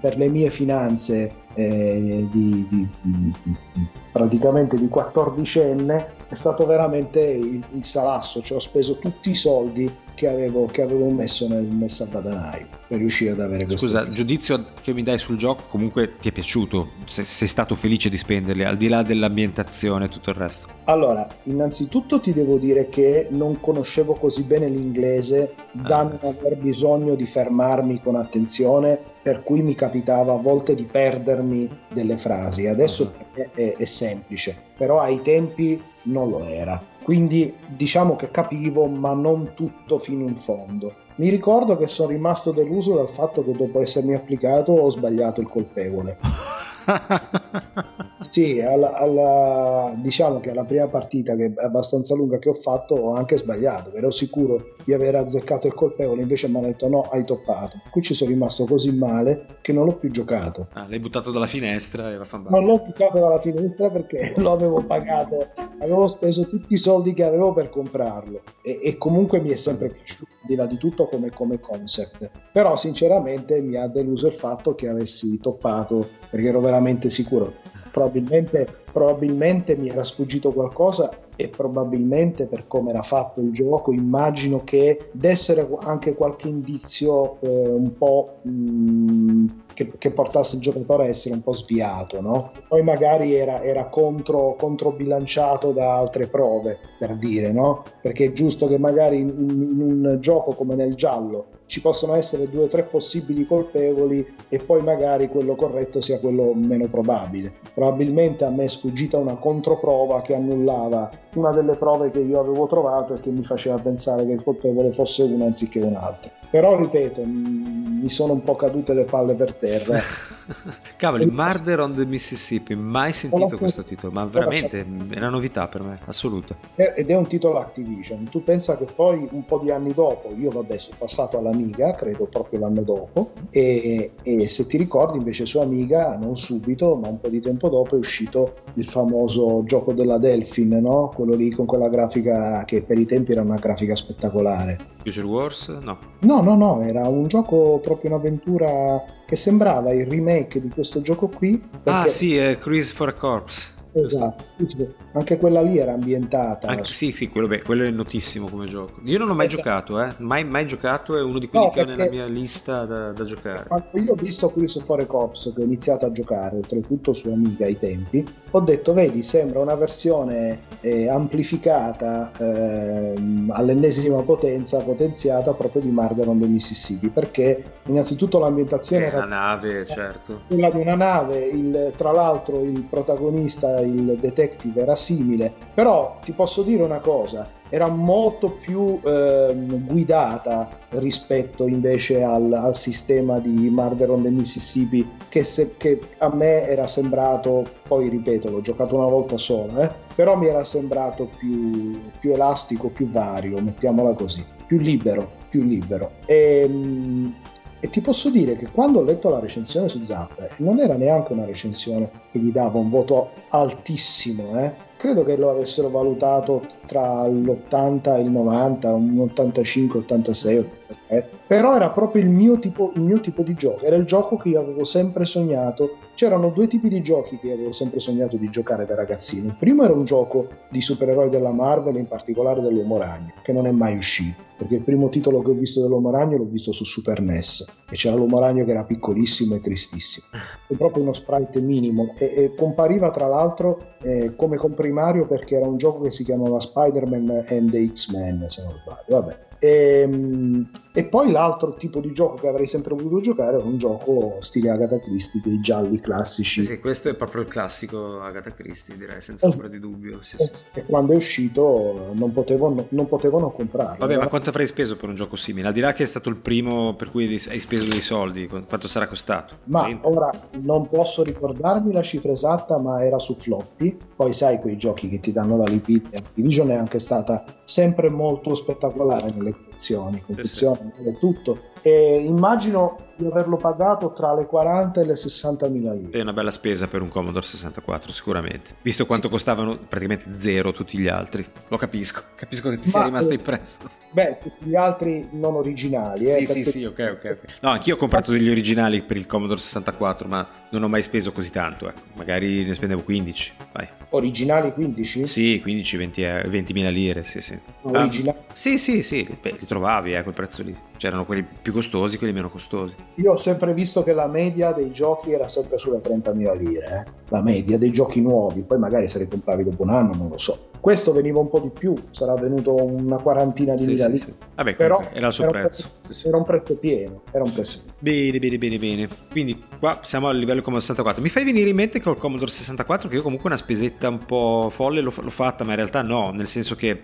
per le mie finanze eh, di, di, praticamente di quattordicenne è stato veramente il, il salasso, cioè ho speso tutti i soldi che avevo, che avevo messo nel, nel salvadanaio per riuscire ad avere questo. Scusa, il giudizio che mi dai sul gioco comunque ti è piaciuto? Se, sei stato felice di spenderli, al di là dell'ambientazione e tutto il resto? Allora, innanzitutto ti devo dire che non conoscevo così bene l'inglese da ah. non aver bisogno di fermarmi con attenzione, per cui mi capitava a volte di perdermi delle frasi. Adesso uh-huh. è, è semplice, però ai tempi non lo era quindi diciamo che capivo, ma non tutto fino in fondo. Mi ricordo che sono rimasto deluso dal fatto che dopo essermi applicato ho sbagliato il colpevole. [LAUGHS] sì, alla, alla, diciamo che alla prima partita, che è abbastanza lunga che ho fatto, ho anche sbagliato. Ero sicuro di aver azzeccato il colpevole, invece mi hanno detto no, hai toppato. Qui ci sono rimasto così male che non l'ho più giocato. Ah, l'hai buttato dalla finestra e va Non l'ho buttato dalla finestra perché [LAUGHS] lo avevo pagato, avevo speso tutti i soldi che avevo per comprarlo e, e comunque mi è sempre piaciuto, di là di tutto come, come concept. Però sinceramente mi ha deluso il fatto che avessi toppato perché ero veramente sicuro. Probabilmente, probabilmente mi era sfuggito qualcosa e probabilmente per come era fatto il gioco immagino che dessere anche qualche indizio eh, un po' mh, mm, che, che, portasse il giocatore a essere un po' sviato, no? Poi magari era, era contro, controbilanciato da altre prove, per dire, no? Perché è giusto che magari in, in un gioco come nel giallo ci possono essere due o tre possibili colpevoli e poi magari quello corretto sia quello meno probabile. Probabilmente a me è sfuggita una controprova che annullava una delle prove che io avevo trovato e che mi faceva pensare che il colpevole fosse uno anziché un altro. Però ripeto, mi sono un po' cadute le palle per terra. [LAUGHS] Cavoli, Murder on the Mississippi, mai sentito questo titolo, ma veramente è una novità per me, assoluta. Ed è un titolo Activision. Tu pensa che poi un po' di anni dopo, io vabbè sono passato all'Amiga, credo proprio l'anno dopo, e, e se ti ricordi invece su Amiga, non subito, ma un po' di tempo dopo è uscito il famoso gioco della Delfin, no? quello lì con quella grafica che per i tempi era una grafica spettacolare. Future Wars? No. No, no, no, era un gioco proprio un'avventura che sembrava il remake di questo gioco qui. Ah, perché... Ah sì, è Cruise for Corpse. Esatto, anche quella lì era ambientata. Anche, sì, sì quello, beh, quello, è notissimo come gioco. Io non ho mai esatto. giocato, eh? mai, mai giocato, è uno di quelli no, che ho nella mia lista da, da giocare. Quando io ho visto Curious Fore Cops, che ho iniziato a giocare, oltretutto su Amiga ai tempi, ho detto, vedi, sembra una versione eh, amplificata eh, all'ennesima potenza, potenziata proprio di Murder on the Mississippi, perché innanzitutto l'ambientazione era... Una nave, certo. Quella di una nave, il, tra l'altro il protagonista, il detective, era simile, però ti posso dire una cosa, era molto più eh, guidata rispetto invece al, al, sistema di Murder on the Mississippi che, se, che, a me era sembrato, poi ripeto l'ho giocato una volta sola, eh, però mi era sembrato più, più, elastico, più vario, mettiamola così, più libero, più libero. E, ehm, e ti posso dire che quando ho letto la recensione su Zap, non era neanche una recensione che gli dava un voto altissimo, eh? credo che lo avessero valutato tra l'80 e il 90, un 85, 86, 83 però era proprio il mio, tipo, il mio tipo di gioco, era il gioco che io avevo sempre sognato. C'erano due tipi di giochi che avevo sempre sognato di giocare da ragazzino. Il primo era un gioco di supereroi della Marvel, in particolare dell'Uomo Ragno, che non è mai uscito, perché il primo titolo che ho visto dell'Uomo Ragno l'ho visto su Super NES e c'era l'Uomo Ragno che era piccolissimo e tristissimo. È proprio uno sprite minimo e, e compariva tra l'altro eh, come comprimario perché era un gioco che si chiamava Spider-Man and the X-Men, se non sbaglio. Vabbè e, ehm, e, poi l'altro tipo di gioco che avrei sempre voluto giocare era un gioco stile Agatha Christie, dei gialli classici. Sì, questo è proprio il classico Agatha Christie, direi, senza ombra di dubbio. Sì, sì. E quando è uscito non potevo, non potevo non comprarlo. Vabbè, ma quanto avrei speso per un gioco simile? Al di là che è stato il primo per cui hai speso dei soldi, quanto sarà costato? Ma 20? ora non posso ricordarmi la cifra esatta, ma era su floppy. Poi sai quei giochi che ti danno la lipid. Activision è anche stata sempre molto spettacolare nelle confezioni, confezioni sì, sì. tutto. E immagino di averlo pagato tra le 40 e le 60 mila lire. È una bella spesa per un Commodore 64, sicuramente. Visto quanto sì. costavano praticamente zero tutti gli altri. Lo capisco, [LAUGHS] capisco che ti Ma, sia rimasta impresso. Beh, tutti gli altri non originali. Eh, sì, perché... sì, sì, ok, ok. okay. No, anch'io ho comprato degli originali per il Commodore 64, ma non ho mai speso così tanto. Ecco. Magari ne spendevo 15. Vai. Originali 15? Sì, 15-20 20 mila lire, sì, sì. Originali? Ah, sì, sì, sì, trovavi a quel prezzo lì. C'erano quelli più costosi, quelli meno costosi. Io ho sempre visto che la media dei giochi era sempre sulle 30.000 lire, eh? la media dei giochi nuovi, poi magari se li compravi dopo un anno, non lo so. Questo veniva un po' di più, sarà venuto una quarantina di sì, mila sì, lire. Sì. Vabbè, però era il suo era prezzo. Un prezzo era un prezzo pieno, era un prezzo Bene, bene, bene, bene. Quindi qua siamo a livello Commodore 64. Mi fai venire in mente col Commodore 64 che io comunque una spesetta un po' folle l'ho, l'ho fatta, ma in realtà no, nel senso che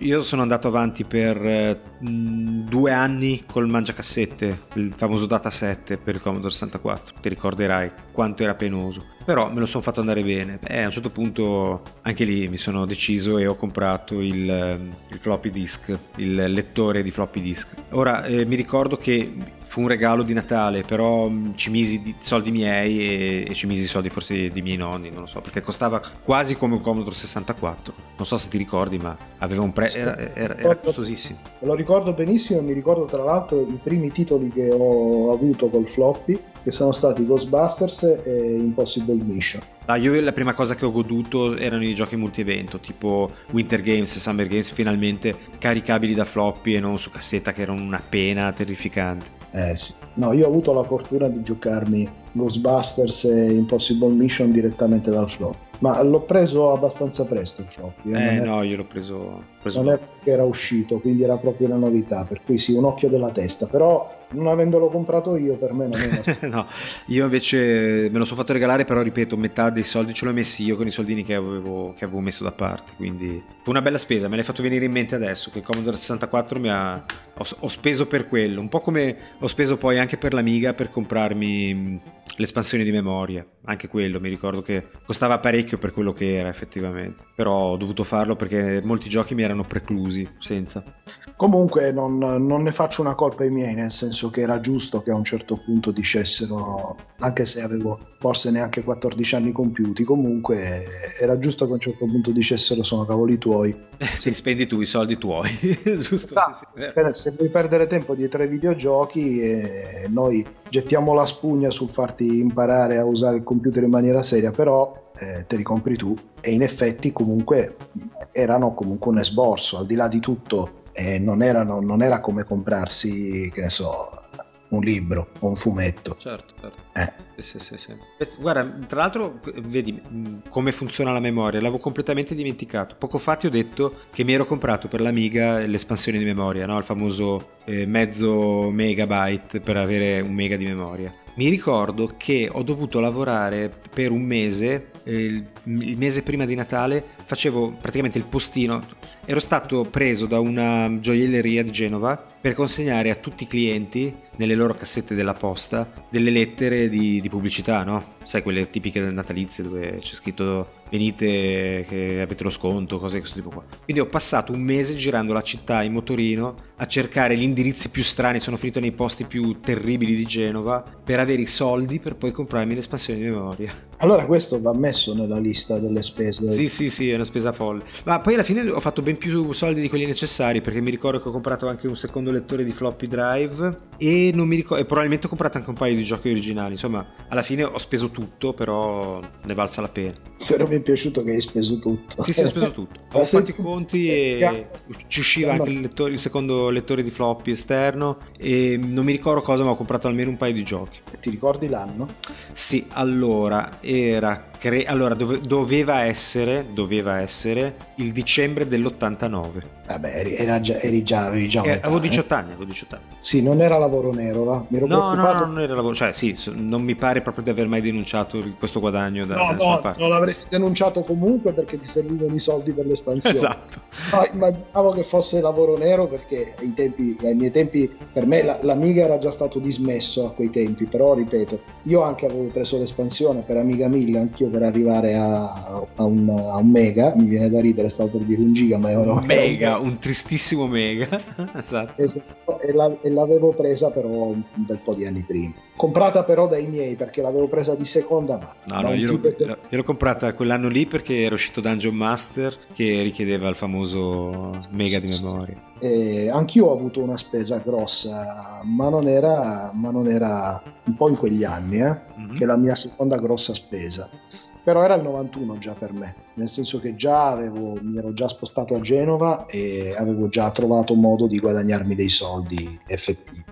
io sono andato avanti per eh, due anni col mangiacassette, il famoso data 7 per il Commodore 64. Ti ricorderai quanto era penoso. Però me lo sono fatto andare bene. E a un certo punto anche lì mi sono deciso e ho comprato il, ehm, il floppy disk, il lettore di floppy disk. Ora eh, mi ricordo che fu un regalo di Natale, però mm, ci misi soldi miei e, e, ci misi i soldi forse dei miei nonni, non lo so, perché costava quasi come un Commodore 64. Non so se ti ricordi, ma aveva un prezzo, era, era, era, costosissimo. Lo ricordo benissimo e mi ricordo tra l'altro i primi titoli che ho avuto col floppy, che sono stati Ghostbusters e Impossible Mission. Ah, io la prima cosa che ho goduto erano i giochi multi-evento, tipo Winter Games e Summer Games, finalmente caricabili da floppy e non su cassetta, che erano una pena terrificante. Eh sì. No, io ho avuto la fortuna di giocarmi Ghostbusters e Impossible Mission direttamente dal flop. Ma l'ho preso abbastanza presto il floppy. Eh, eh no, io l'ho preso, preso non era che era uscito, quindi era proprio una novità, per cui sì, un occhio della testa, però non avendolo comprato io per me non è una [LAUGHS] No, io invece me lo sono fatto regalare, però ripeto, metà dei soldi ce l'ho messi io con i soldini che avevo, che avevo messo da parte, quindi fu una bella spesa, me l'hai fatto venire in mente adesso che il Commodore 64 mi ha ho, ho speso per quello, un po' come ho speso poi anche per l'Amiga per comprarmi l'espansione di memoria, anche quello mi ricordo che costava parecchio per quello che era effettivamente, però ho dovuto farlo perché molti giochi mi erano preclusi senza. Comunque non, non, ne faccio una colpa ai miei, nel senso che era giusto che a un certo punto dicessero, anche se avevo forse neanche 14 anni compiuti, comunque era giusto che a un certo punto dicessero sono cavoli tuoi. [LAUGHS] Se li spendi tu i soldi tuoi, [LAUGHS] giusto? Ah, sì, sì, se vuoi perdere tempo dietro ai videogiochi, eh, noi gettiamo la spugna sul farti imparare a usare il computer in maniera seria, però eh, te li compri tu. E in effetti comunque erano comunque un esborso, al di là di tutto eh, non, erano, non era come comprarsi, che ne so, un libro o un fumetto. Certo, certo. Eh. Sì, sì, sì. Guarda, tra l'altro, vedi come funziona la memoria, l'avevo completamente dimenticato. Poco fa ti ho detto che mi ero comprato per l'Amiga l'espansione di memoria, no? il famoso eh, mezzo megabyte per avere un mega di memoria. Mi ricordo che ho dovuto lavorare per un mese, eh, il mese prima di Natale, facevo praticamente il postino. Ero stato preso da una gioielleria di Genova per consegnare a tutti i clienti nelle loro cassette della posta delle lettere di, di pubblicità, no? sai, quelle tipiche natalizie dove c'è scritto venite che avete lo sconto, cose di questo tipo qua. Quindi ho passato un mese girando la città in motorino a cercare gli indirizzi più strani, sono finito nei posti più terribili di Genova per avere i soldi per poi comprarmi l'espansione di memoria. Allora questo va messo nella lista delle spese. Sì, sì, sì, è una spesa folle. Ma poi alla fine ho fatto ben più soldi di quelli necessari perché mi ricordo che ho comprato anche un secondo lettore di floppy drive e non mi ricordo e probabilmente ho comprato anche un paio di giochi originali. Insomma, alla fine ho speso tutto, però ne valsa la pena. Però mi è piaciuto che hai speso tutto. Sì, sì, ho speso tutto. [LAUGHS] Ho fatto i conti e ci usciva anche il, lettore, il, secondo lettore di floppy esterno e non mi ricordo cosa, ma ho comprato almeno un paio di giochi. Ti ricordi l'anno? Sì, allora era cre- allora dove- doveva essere doveva essere il dicembre dell'89. Vabbè, eri, era già, eri già, avevi già eh, avevo 18 eh? anni, avevo 18 anni. Sì, non era lavoro nero, va? Mi ero no, preoccupato. no, no, non era lavoro, cioè sì, non mi pare proprio di aver mai denunciato questo guadagno da No, no, non l'avresti denunciato comunque perché ti servivano i soldi per l'espansione. Esatto. No, immaginavo che fosse lavoro nero perché ai, tempi, ai miei tempi per me la, l'Amiga era già stato dismesso a quei tempi, però ripeto, io anche avevo preso l'espansione per Amiga 1000, anch'io per arrivare a, a, un, a, un, mega, mi viene da ridere, stavo per dire un giga, ma è un mega, un tristissimo mega. [LAUGHS] esatto. esatto e, la, e, l'avevo presa però un bel po' di anni prima. Comprata però dai miei perché l'avevo presa di seconda mano. No, no, io l'ho, che... l'ho, comprata quell'anno lì perché era uscito Dungeon Master che richiedeva il famoso mega di memoria. E anch'io ho avuto una spesa grossa, ma non era, ma non era un po' in quegli anni, eh, mm-hmm. che è la mia seconda grossa spesa però era il 91 già per me, nel senso che già avevo, mi ero già spostato a Genova e avevo già trovato modo di guadagnarmi dei soldi effettivi.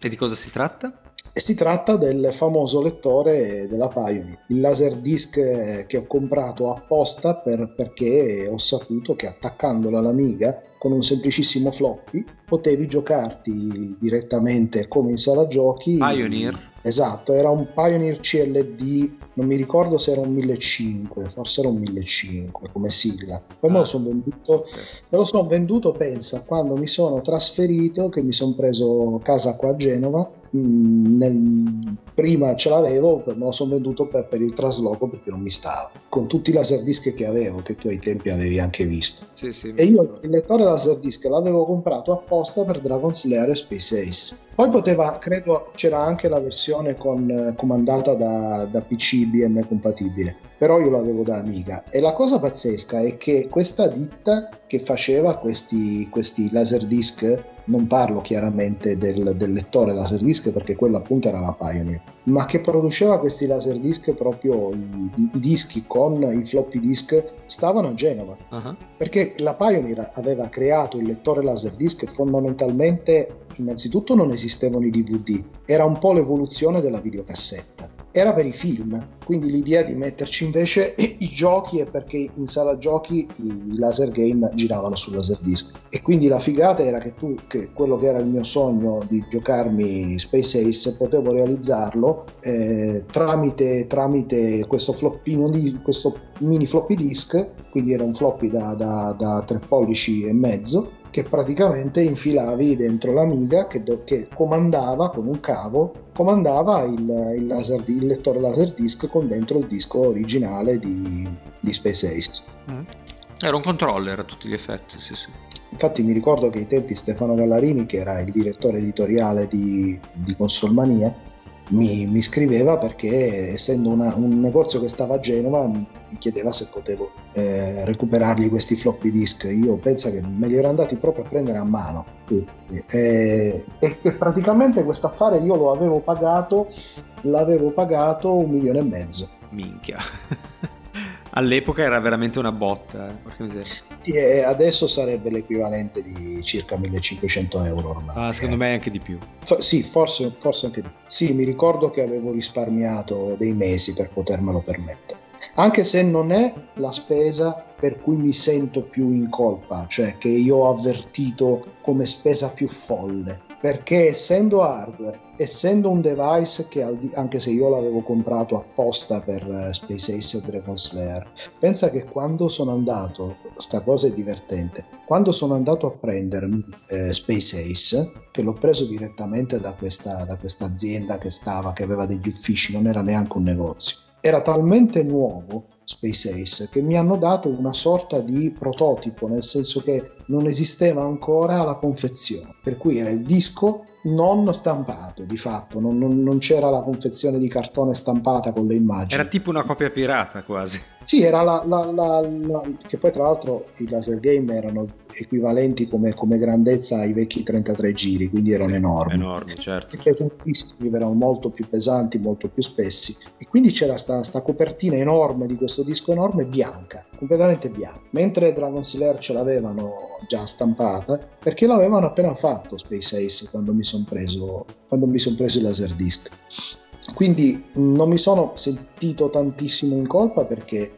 E di cosa si tratta? E si tratta del famoso lettore della Pioneer, il Laserdisc che ho comprato apposta per, perché ho saputo che attaccandolo all'Amiga con un semplicissimo floppy potevi giocarti direttamente come in sala giochi. Pioneer? Esatto, era un Pioneer CLD, non mi ricordo se era un 1500, forse era un 1500 come sigla. Poi ah. me lo ah. sono venduto, me lo sono venduto, pensa, quando mi sono trasferito, che mi sono preso casa qua a Genova, nel, prima ce l'avevo, me lo sono venduto per, per, il trasloco perché non mi stava, con tutti i laserdisc che avevo, che tu ai tempi avevi anche visto. Sì, sì, e io il lettore laserdisc l'avevo comprato apposta per Dragon Slayer e Space Ace. Poi poteva, credo, c'era anche la versione con, eh, comandata da, da PC BM compatibile, però io l'avevo da Amiga. E la cosa pazzesca è che questa ditta che faceva questi, questi laserdisc, non parlo chiaramente del, del lettore laserdisc perché quello appunto era la Pioneer, ma che produceva questi laserdisc proprio i, i, i dischi con i floppy disk stavano a Genova uh-huh. perché la Pioneer aveva creato il lettore laserdisc fondamentalmente innanzitutto non esistevano i DVD era un po' l'evoluzione della videocassetta era per i film, quindi l'idea di metterci invece [CLEARS THROAT] i giochi è perché in sala giochi i laser game giravano sul laserdisc e quindi la figata era che tu, che quello che era il mio sogno di giocarmi Space Ace, potevo realizzarlo eh, tramite, tramite questo floppino di questo mini floppy disk, quindi era un floppy da, da, da 3 pollici e mezzo che praticamente infilavi dentro l'Amiga che, do- che comandava con un cavo comandava il, il, laser, il lettore Laserdisc con dentro il disco originale di, di Space Ace. Mm. Era un controller a tutti gli effetti, sì, sì. Infatti mi ricordo che ai tempi Stefano Gallarini, che era il direttore editoriale di, di Consolmania, mi, mi, scriveva perché essendo una, un negozio che stava a Genova mi chiedeva se potevo eh, recuperargli questi floppy disk. Io penso che me li ero andati proprio a prendere a mano. E, e, e praticamente questo affare io lo avevo pagato l'avevo pagato un milione e mezzo. Minchia [LAUGHS] all'epoca era veramente una botta. Eh. E adesso sarebbe l'equivalente di circa 1500 euro ormai. Ah, secondo eh. me anche di più. F- sì, forse, forse anche di più. Sì, mi ricordo che avevo risparmiato dei mesi per potermelo permettere. Anche se non è la spesa per cui mi sento più in colpa, cioè che io ho avvertito come spesa più folle perché essendo hardware, essendo un device che anche se io l'avevo comprato apposta per eh, Space Ace e Dragon Slayer, pensa che quando sono andato, sta cosa è divertente, quando sono andato a prendermi eh, Space Ace, che l'ho preso direttamente da questa, da questa azienda che stava, che aveva degli uffici, non era neanche un negozio era talmente nuovo Space Ace che mi hanno dato una sorta di prototipo, nel senso che non esisteva ancora la confezione, per cui era il disco non stampato di fatto, non, non, non, c'era la confezione di cartone stampata con le immagini. Era tipo una copia pirata quasi. Sì, era la, la, la, la che poi tra l'altro i laser game erano equivalenti come, come grandezza ai vecchi 33 giri, quindi erano sì, enormi. Enormi, certo. E pesantissimi, erano molto più pesanti, molto più spessi. E quindi c'era questa copertina enorme di questo disco enorme bianca, completamente bianca. Mentre Dragon Slayer ce l'avevano già stampata, perché l'avevano appena fatto Space Ace quando mi sono preso, quando mi son preso il Laserdisc. Quindi non mi sono sentito tantissimo in colpa perché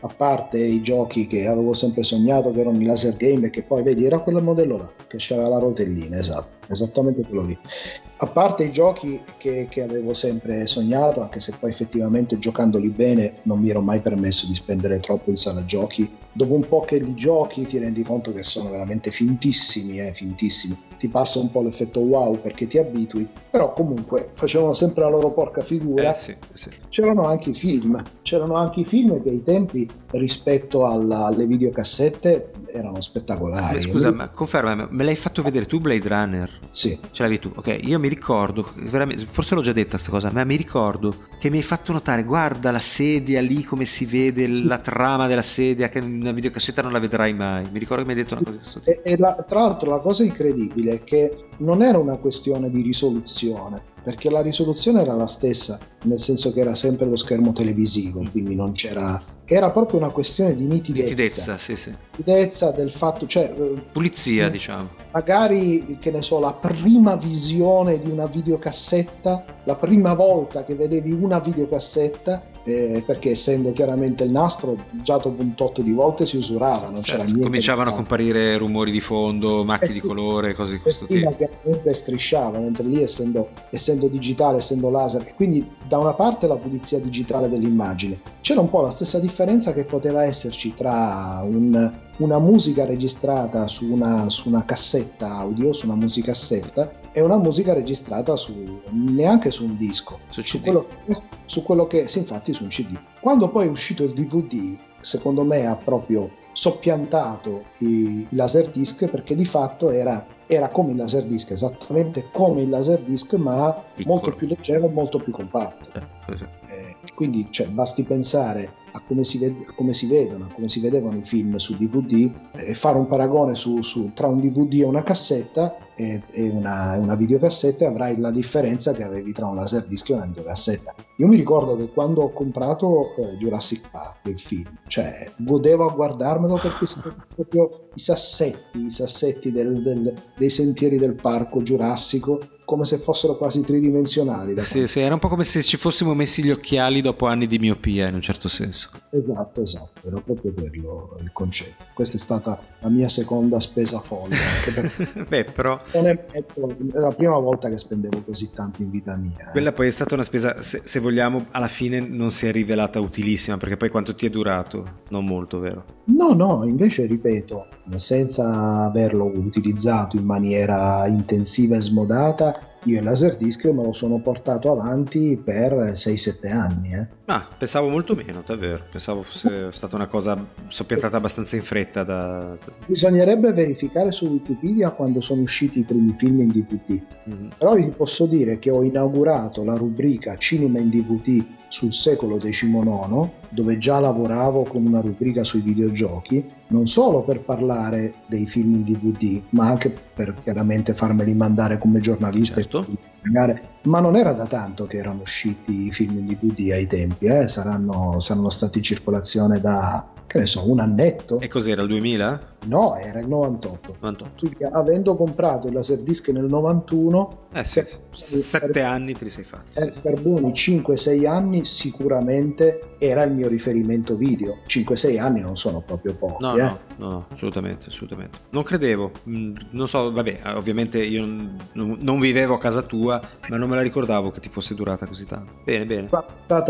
a parte i giochi che avevo sempre sognato che erano i laser game e che poi vedi era quel modello là che c'era la rotellina esatto esattamente quello lì. A parte i giochi che, che, avevo sempre sognato anche se poi effettivamente giocandoli bene non mi ero mai permesso di spendere troppo in sala giochi dopo un po' che li giochi ti rendi conto che sono veramente fintissimi eh, fintissimi. Ti passa un po' l'effetto wow perché ti abitui però comunque facevano sempre la loro porca figura. Eh, sì, sì. c'erano anche i film c'erano anche i film che ai tempi Bye. Rispetto alla, alle videocassette erano spettacolari. Scusa, ma conferma, me l'hai fatto vedere tu Blade Runner? Sì. Ce l'avevi tu? Ok, io mi ricordo, forse l'ho già detta questa cosa, ma mi ricordo che mi hai fatto notare, guarda la sedia lì come si vede, sì. la trama della sedia, che in una videocassetta non la vedrai mai. Mi ricordo che mi hai detto una cosa E, e la, tra l'altro la cosa incredibile è che non era una questione di risoluzione perché la risoluzione era la stessa, nel senso che era sempre lo schermo televisivo, mm. quindi non c'era... Era proprio una questione di nitidezza. Nitidezza, sì, sì. Nitidezza del fatto, cioè... Eh, Pulizia, diciamo. Magari, che ne so, la prima visione di una videocassetta, la prima volta che vedevi una videocassetta, eh, perché essendo chiaramente il nastro già dopo un tot di volte si usurava, non certo, c'era niente. Cominciavano a comparire rumori di fondo, macchie eh sì, di colore, cose di questo tipo. chiaramente strisciava, mentre lì essendo, essendo digitale, essendo laser, e quindi da una parte la pulizia digitale dell'immagine, c'era un po' la stessa differenza che poteva esserci tra un, una musica registrata su una, su una, cassetta audio, su una musicassetta, e una musica registrata su, neanche su un disco, su, su, quello, su quello che, sì, infatti su un CD. Quando poi è uscito il DVD, secondo me ha proprio soppiantato i, laserdisc perché di fatto era, era, come il laserdisc, esattamente come il laserdisc, ma Piccolo. molto più leggero, molto più compatto. Eh, eh, quindi cioè, basti pensare a come si, ved- come si, vedono, a come si vedevano i film su DVD e fare un paragone su, su, tra un DVD e una cassetta e, e una, una, videocassetta avrai la differenza che avevi tra un laserdisc e una videocassetta. Io mi ricordo che quando ho comprato eh, Jurassic Park, il film, cioè godevo a guardarmelo perché si proprio i sassetti, i sassetti del, del, dei sentieri del parco giurassico come se fossero quasi tridimensionali. Sì, sì, era un po' come se ci fossimo messi gli occhiali dopo anni di miopia, in un certo senso. Esatto, esatto, era proprio quello il concetto. Questa è stata la mia seconda spesa folle. [LAUGHS] Beh, però... È, è, la prima volta che spendevo così tanto in vita mia. Eh. Quella poi è stata una spesa, se, se vogliamo, alla fine non si è rivelata utilissima, perché poi quanto ti è durato? Non molto, vero? No, no, invece ripeto, senza averlo utilizzato in maniera intensiva e smodata, io il Laserdisc me lo sono portato avanti per 6-7 anni. Eh. Ah, pensavo molto meno, davvero. Pensavo fosse stata una cosa soppiantata abbastanza in fretta. Da... Bisognerebbe verificare su Wikipedia quando sono usciti i primi film in DVD. Mm-hmm. Però vi posso dire che ho inaugurato la rubrica Cinema in DVD sul secolo XIX, dove già lavoravo con una rubrica sui videogiochi, non solo per parlare dei film in DVD, ma anche per chiaramente farmeli mandare come giornalista certo. Ma non era da tanto che erano usciti i film in DVD ai tempi, eh? saranno, saranno stati in circolazione da che ne so, un annetto. E cos'era il 2000? No, era il 98. 98. Quindi, avendo comprato il Laserdisc nel 91, eh sì, sette per, anni te li sei fatti. Eh, per buoni 5-6 anni sicuramente era il mio riferimento video. 5-6 anni non sono proprio pochi. No, eh. no, no, assolutamente, assolutamente. Non credevo, mm, non so, vabbè, ovviamente io non, vivevo a casa tua, ma non me la ricordavo che ti fosse durata così tanto. Bene, bene.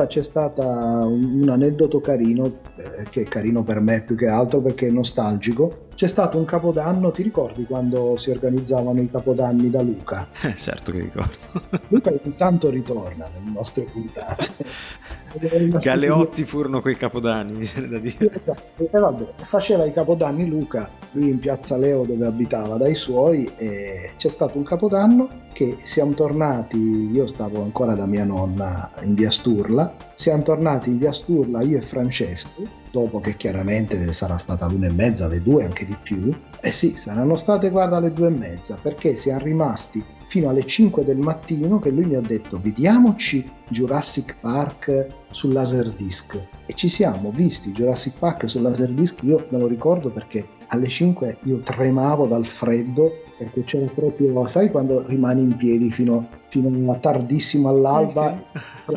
C'è stata un, un aneddoto carino, eh, che è carino per me più che altro perché è nostalgico c'è stato un capodanno, ti ricordi quando si organizzavano i capodanni da Luca? Eh, certo che ricordo. [LAUGHS] Luca intanto ritorna nelle nostre puntate. Galeotti furono quei capodanni, da dire. E vabbè, faceva i capodanni Luca lì in piazza Leo dove abitava dai suoi e c'è stato un capodanno che siamo tornati, io stavo ancora da mia nonna in via Sturla, siamo tornati in via Sturla io e Francesco, dopo che chiaramente sarà stata l'una e mezza, alle due, anche di più, eh sì, saranno state guarda alle due e mezza, perché siamo rimasti fino alle 5 del mattino che lui mi ha detto vediamoci Jurassic Park sul Laserdisc e ci siamo visti Jurassic Park sul Laserdisc, io me lo ricordo perché alle 5 io tremavo dal freddo perché c'era proprio, sai quando rimani in piedi fino, fino a tardissimo all'alba,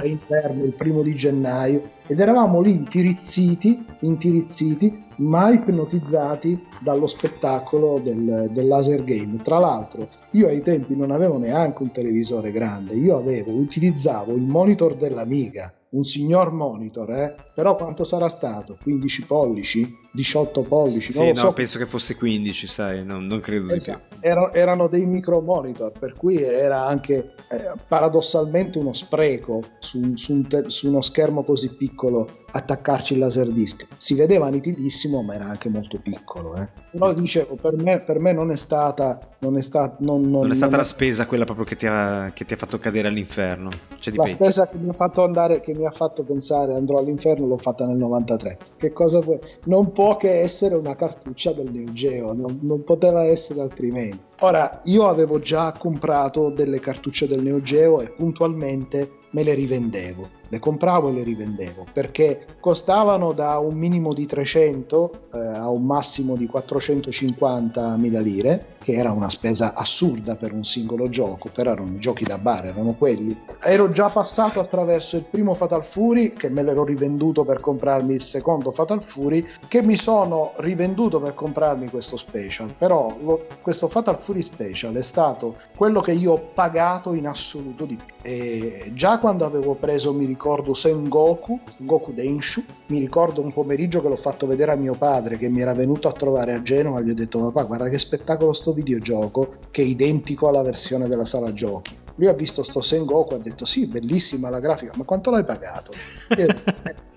inverno, il primo di gennaio, ed eravamo lì intirizziti, intirizziti, ma ipnotizzati dallo spettacolo del, del, laser game. Tra l'altro, io ai tempi non avevo neanche un televisore grande, io avevo, utilizzavo il monitor dell'Amiga un signor monitor, eh? però quanto sarà stato? 15 pollici? 18 pollici? Sì, no, so. penso che fosse 15, sai, non, non credo esatto. di Era, erano dei micro monitor, per cui era anche eh, paradossalmente uno spreco su, su, un te- su, uno schermo così piccolo attaccarci il laserdisc. Si vedeva nitidissimo, ma era anche molto piccolo. Eh. Però dicevo, per me, per me non è stata... Non è, sta- non, non, non è stata la spesa quella proprio che ti, ha, che ti ha fatto cadere all'inferno. C'è la spesa che mi ha fatto andare, che mi ha fatto pensare andrò all'inferno l'ho fatta nel 93. Che cosa puoi? Non può che essere una cartuccia del Neo Geo, non, non poteva essere altrimenti. Ora, io avevo già comprato delle cartucce del Neo Geo e puntualmente me le rivendevo le compravo e le rivendevo perché costavano da un minimo di 300 eh, a un massimo di 450 mila lire che era una spesa assurda per un singolo gioco però erano giochi da bar erano quelli. Ero già passato attraverso il primo Fatal Fury che me l'ero rivenduto per comprarmi il secondo Fatal Fury che mi sono rivenduto per comprarmi questo special. Però lo, questo Fatal Fury special è stato quello che io ho pagato in assoluto di più. E già quando avevo preso mi ricordo ricordo Sengoku, Goku Denshu, mi ricordo un pomeriggio che l'ho fatto vedere a mio padre che mi era venuto a trovare a Genova, gli ho detto papà guarda che spettacolo sto videogioco che è identico alla versione della sala giochi. Lui ha visto sto Sengoku, ha detto sì, bellissima la grafica, ma quanto l'hai pagato? E ho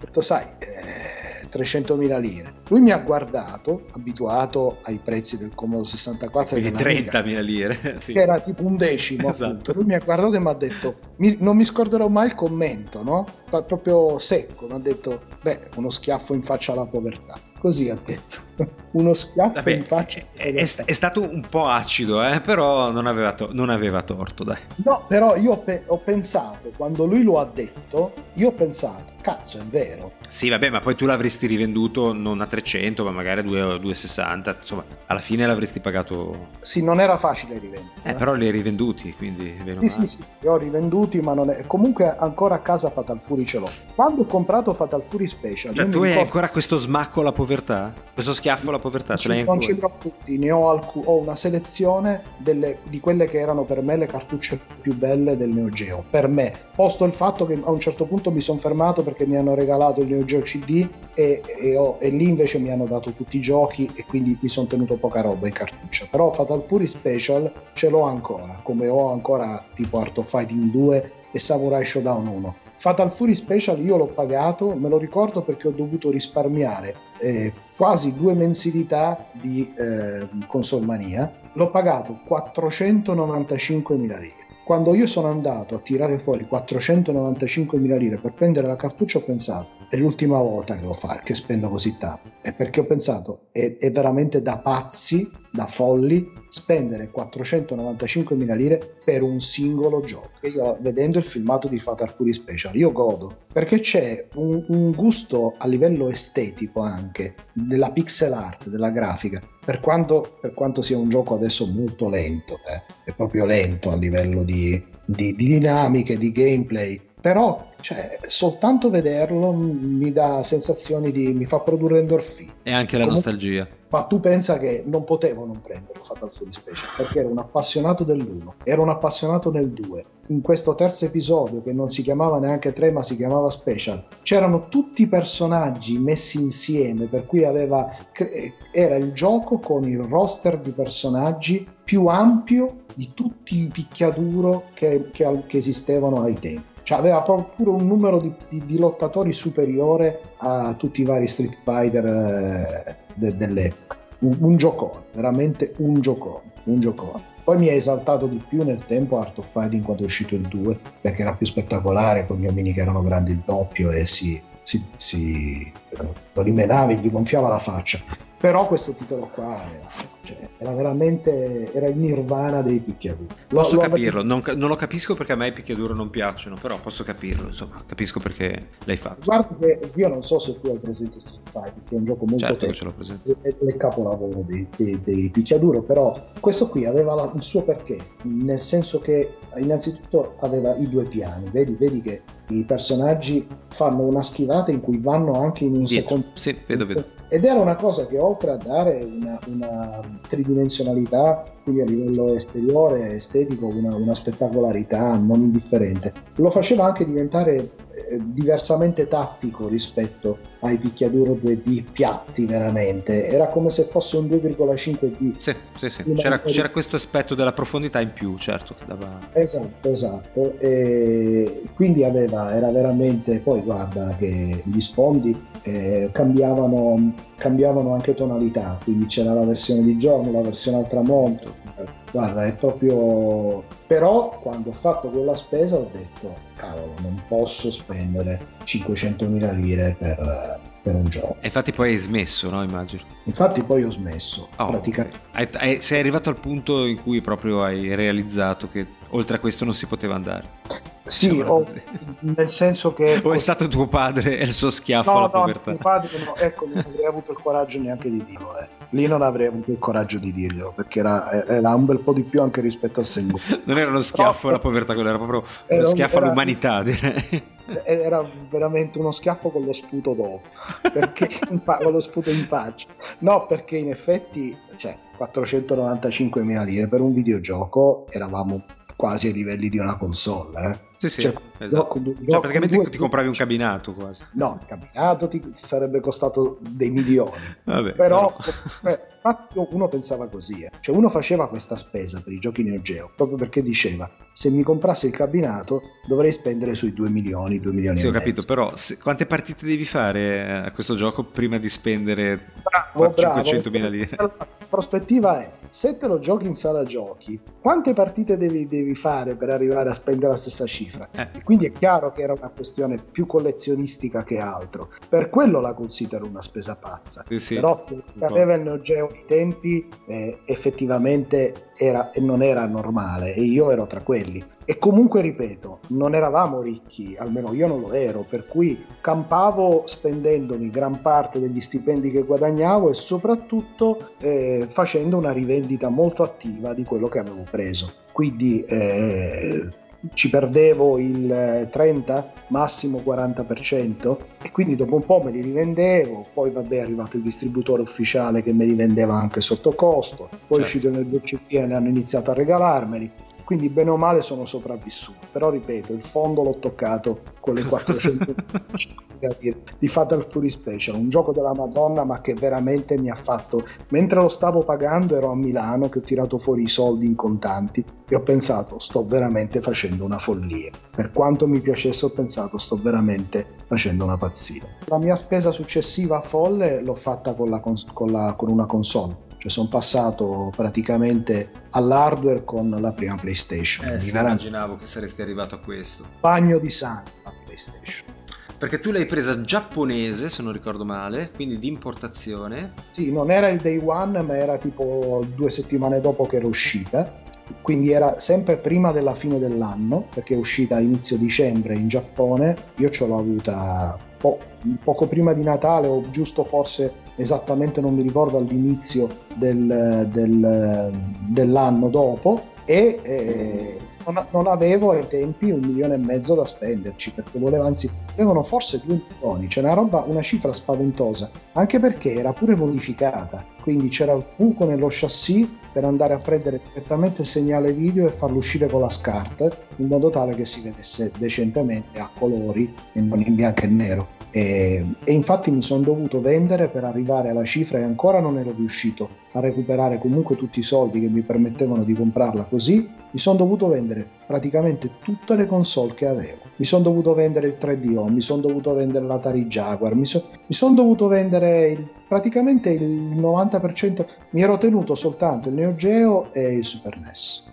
detto sai... Eh, 300.000 lire. Lui mi ha guardato, abituato ai prezzi del Comodo 64 Quindi 30.000 lire. [LAUGHS] Sì. Che era tipo un decimo esatto. appunto. Lui mi ha guardato e mi ha detto, mi, non mi scorderò mai il commento, no? proprio secco, mi ha detto, beh, uno schiaffo in faccia alla povertà. Così ha detto, [LAUGHS] uno schiaffo Vabbè, in faccia. È, è, è, stato un po' acido, eh? però non aveva, to- non aveva, torto, dai. No, però io ho, pe- ho pensato, quando lui lo ha detto, io ho pensato, cazzo, è vero. Sì, vabbè, ma poi tu l'avresti rivenduto non a 300, ma magari a 2,60. Insomma, alla fine l'avresti pagato. Sì, non era facile rivendere. Eh, però li hai rivenduti, quindi. Sì, sì, sì, li ho rivenduti, ma non è. Comunque, ancora a casa Fatal Fury ce l'ho. Quando ho comprato Fatal Fury Special. Cioè, tu hai ricordo... ancora questo smacco alla povertà? Questo schiaffo alla povertà? Ce l'hai non ce li ho tutti, ne ho, alc- ho una selezione delle... di quelle che erano per me le cartucce più belle del Neo Geo. Per me, posto il fatto che a un certo punto mi sono fermato perché mi hanno regalato il Neo Geo CD e, e, ho, e, lì invece mi hanno dato tutti i giochi e quindi mi sono tenuto poca roba in cartuccia. Però Fatal Fury Special ce l'ho ancora, come ho ancora tipo Art of Fighting 2 e Samurai Showdown 1. Fatal Fury Special io l'ho pagato, me lo ricordo perché ho dovuto risparmiare eh, quasi due mensilità di eh, Console Mania. L'ho pagato 495 mila lire. Quando io sono andato a tirare fuori 495.000 lire per prendere la cartuccia ho pensato è l'ultima volta che lo faccio, che spendo così tanto. E perché ho pensato è, è veramente da pazzi, da folli, spendere 495.000 lire per un singolo gioco. E io vedendo il filmato di Fatal Fury Special, io godo, perché c'è un, un gusto a livello estetico anche, della pixel art, della grafica, per quanto, per quanto sia un gioco adesso molto lento, eh, è proprio lento a livello di, di, di dinamiche, di gameplay, però cioè, soltanto vederlo mi dà sensazioni di mi fa produrre endorfine. E anche la Comunque, nostalgia. ma tu pensa che non potevo non prenderlo Fatal Fury Special perché ero un appassionato dell'1 ero un appassionato nel 2 in questo terzo episodio che non si chiamava neanche 3 ma si chiamava Special c'erano tutti i personaggi messi insieme per cui aveva era il gioco con il roster di personaggi più ampio di tutti i picchiaduro che, che, che esistevano ai tempi cioè aveva pure un numero di, di, di lottatori superiore a tutti i vari Street Fighter eh, de, dell'epoca. Un, un giocone, veramente un giocone, un giocone. Poi mi ha esaltato di più nel tempo Art of Fighting quando è uscito il 2, perché era più spettacolare, con gli omini che erano grandi il doppio e si, si, si eh, lo rimenavi, gli gonfiava la faccia. Però questo titolo qua era, cioè, era veramente era il nirvana dei picchiaduro. Posso lo, capirlo, non, non, lo capisco perché a me i picchiaduro non piacciono, però posso capirlo, insomma, capisco perché l'hai fatto. Guarda che io non so se tu hai presente Street Fighter, che è un gioco molto certo tecnico, è il capolavoro dei, dei, dei, picchiaduro, però questo qui aveva la, il suo perché, nel senso che innanzitutto aveva i due piani, vedi, vedi che i personaggi fanno una schivata in cui vanno anche in un Dietro. secondo... Sì, vedo, vedo ed era una cosa che oltre a dare una, una tridimensionalità, quindi a livello esteriore, estetico, una, una, spettacolarità non indifferente, lo faceva anche diventare eh, diversamente tattico rispetto ai picchiaduro 2D piatti veramente, era come se fosse un 2,5D. Sì, sì, sì. C'era, c'era, questo aspetto della profondità in più, certo. Che dava... Esatto, esatto. E quindi aveva, era veramente, poi guarda che gli sfondi eh, cambiavano, cambiavano anche tonalità, quindi c'era la versione di giorno, la versione al tramonto. Guarda, è proprio... Però quando ho fatto quella spesa ho detto, cavolo, non posso spendere 500.000 lire per, per un gioco. E infatti poi hai smesso, no? Immagino. Infatti poi ho smesso, oh, praticamente. Hai, hai, sei arrivato al punto in cui proprio hai realizzato che oltre a questo non si poteva andare. Sì, o, nel senso che... [LAUGHS] O è stato tuo padre e il suo schiaffo no, alla no, povertà? Mio padre no, ecco, non avrei avuto il coraggio neanche di dirlo. Eh. Lì non avrei avuto il coraggio di dirglielo, perché era, era un bel po' di più anche rispetto al Sengo. [LAUGHS] non era uno schiaffo alla povertà, quello era proprio uno schiaffo era, all'umanità, [LAUGHS] direi. Era veramente uno schiaffo con lo sputo dopo, perché, con lo sputo in faccia. No, perché in effetti, cioè, 495.000 lire per un videogioco eravamo quasi ai livelli di una console. Eh. Sì, sì, cioè, esatto. con, cioè, praticamente due, ti compravi un cabinato quasi. No, il cabinato ti, ti sarebbe costato dei milioni. Vabbè, però, però. [LAUGHS] Beh, uno pensava così, eh. cioè uno faceva questa spesa per i giochi Neo Geo proprio perché diceva se mi comprassi il cabinato dovrei spendere sui 2 milioni, 2 milioni sì, ho capito, però se, quante partite devi fare a questo gioco prima di spendere bravo, 500 mila lire? La prospettiva è, se te lo giochi in sala giochi, quante partite devi, devi fare per arrivare a spendere la stessa cifra? cifra. Eh. E quindi è chiaro che era una questione più collezionistica che altro. Per quello la considero una spesa pazza. Sì, sì. Però aveva il Neo Geo ai tempi eh, effettivamente era, non era normale e io ero tra quelli. E comunque ripeto, non eravamo ricchi, almeno io non lo ero, per cui campavo spendendomi gran parte degli stipendi che guadagnavo e soprattutto eh, facendo una rivendita molto attiva di quello che avevo preso. Quindi eh, ci perdevo il 30, massimo 40% e quindi dopo un po' me li rivendevo, poi vabbè è arrivato il distributore ufficiale che me li vendeva anche sotto costo, poi è uscito nel BCP e hanno iniziato a regalarmeli, quindi bene o male sono sopravvissuto, però ripeto il fondo l'ho toccato con le [LAUGHS] 400 [LAUGHS] di Fatal Fury Special, un gioco della Madonna ma che veramente mi ha fatto, mentre lo stavo pagando ero a Milano che ho tirato fuori i soldi in contanti e ho pensato sto veramente facendo una follia, per quanto mi piacesse ho pensato sto veramente facendo una pazzia. La mia spesa successiva folle l'ho fatta con, la, con, la, con una console cioè sono passato praticamente all'hardware con la prima PlayStation. Eh, sì, immaginavo che saresti arrivato a questo. Bagno di sangue la PlayStation. Perché tu l'hai presa giapponese, se non ricordo male, quindi di importazione. Sì, non era il day one, ma era tipo due settimane dopo che era uscita. Quindi era sempre prima della fine dell'anno, perché è uscita a inizio dicembre in Giappone. Io ce l'ho avuta po- poco prima di Natale o giusto forse esattamente non mi ricordo all'inizio del, del, dell'anno dopo e eh, non, non, avevo ai tempi un milione e mezzo da spenderci perché volevo anzi avevano forse due milioni cioè una roba una cifra spaventosa anche perché era pure modificata. Quindi c'era il buco nello chassis per andare a prendere direttamente il segnale video e farlo uscire con la SCART in modo tale che si vedesse decentemente a colori e non in bianco e nero E, e infatti mi sono dovuto vendere per arrivare alla cifra e ancora non ero riuscito a recuperare comunque tutti i soldi che mi permettevano di comprarla così. Mi sono dovuto vendere praticamente tutte le console che avevo. Mi sono dovuto vendere il 3DO, mi sono dovuto vendere l'Atari Jaguar, mi, so, mi sono dovuto vendere il, praticamente il 90%. Mi ero tenuto soltanto il Neo Geo e il Super NES.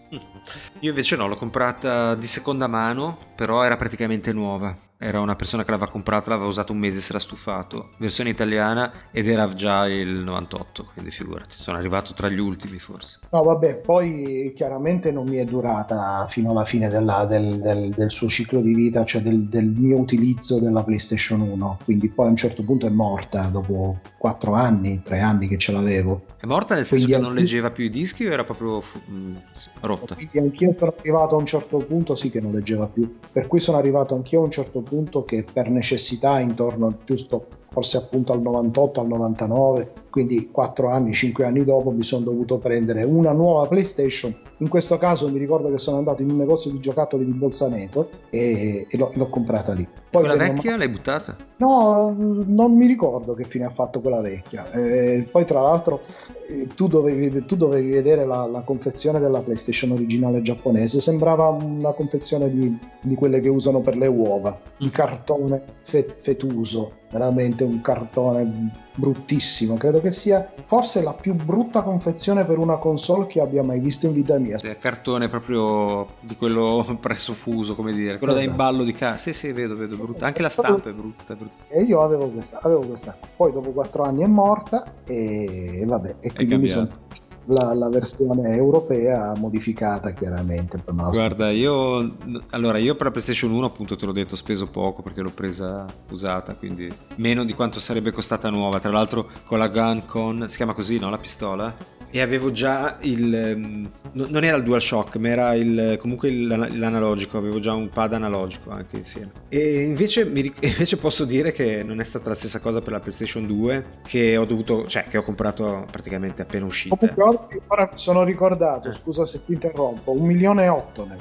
Io invece no, l'ho comprata di seconda mano, però era praticamente nuova. Era una persona che l'aveva comprata, l'aveva usato un mese, si era stufato. Versione italiana ed era già il 98, quindi figurati, sono arrivato tra gli ultimi forse. No, vabbè, poi chiaramente non mi è durata fino alla fine della, del, del, del, suo ciclo di vita, cioè del, del, mio utilizzo della PlayStation 1. Quindi poi a un certo punto è morta dopo 4 anni, 3 anni che ce l'avevo. È morta nel senso quindi che non leggeva più i dischi o era proprio mh, mm, rotta? Quindi anch'io sono arrivato a un certo punto, sì che non leggeva più. Per cui sono arrivato anch'io a un certo punto che per necessità intorno giusto forse appunto al 98 al 99 quindi 4 anni 5 anni dopo mi sono dovuto prendere una nuova PlayStation in questo caso mi ricordo che sono andato in un negozio di giocattoli di Bolzaneto e, e, l'ho, l'ho, comprata lì poi quella vecchia l'hai buttata? no non mi ricordo che fine ha fatto quella vecchia eh, poi tra l'altro eh, tu, dovevi, tu dovevi vedere la, la, confezione della PlayStation originale giapponese sembrava una confezione di, di quelle che usano per le uova di mm. cartone fe, fetuso veramente un cartone bruttissimo. Credo che sia forse la più brutta confezione per una console che abbia mai visto in vita mia. È cartone proprio di quello [LAUGHS] presso fuso, come dire, quello esatto. da imballo di carta. Sì, sì, vedo, vedo, brutta. Anche la stampa è brutta, è brutta. E io avevo questa, avevo questa. Poi dopo quattro anni è morta e vabbè, e quindi mi sono la, la, versione europea modificata chiaramente. Guarda, io allora io per la PlayStation 1 appunto te l'ho detto ho speso poco perché l'ho presa usata, quindi meno di quanto sarebbe costata nuova. Tra l'altro con la Gun Con, si chiama così, no? La pistola. E avevo già il... Ehm, non era il DualShock, ma era il, comunque l'analogico, avevo già un pad analogico anche insieme. E invece, mi, [LAUGHS] invece posso dire che non è stata la stessa cosa per la PlayStation 2 che ho dovuto, cioè che ho comprato praticamente appena uscita. Ora mi sono ricordato, scusa se ti interrompo, un milione e otto ne.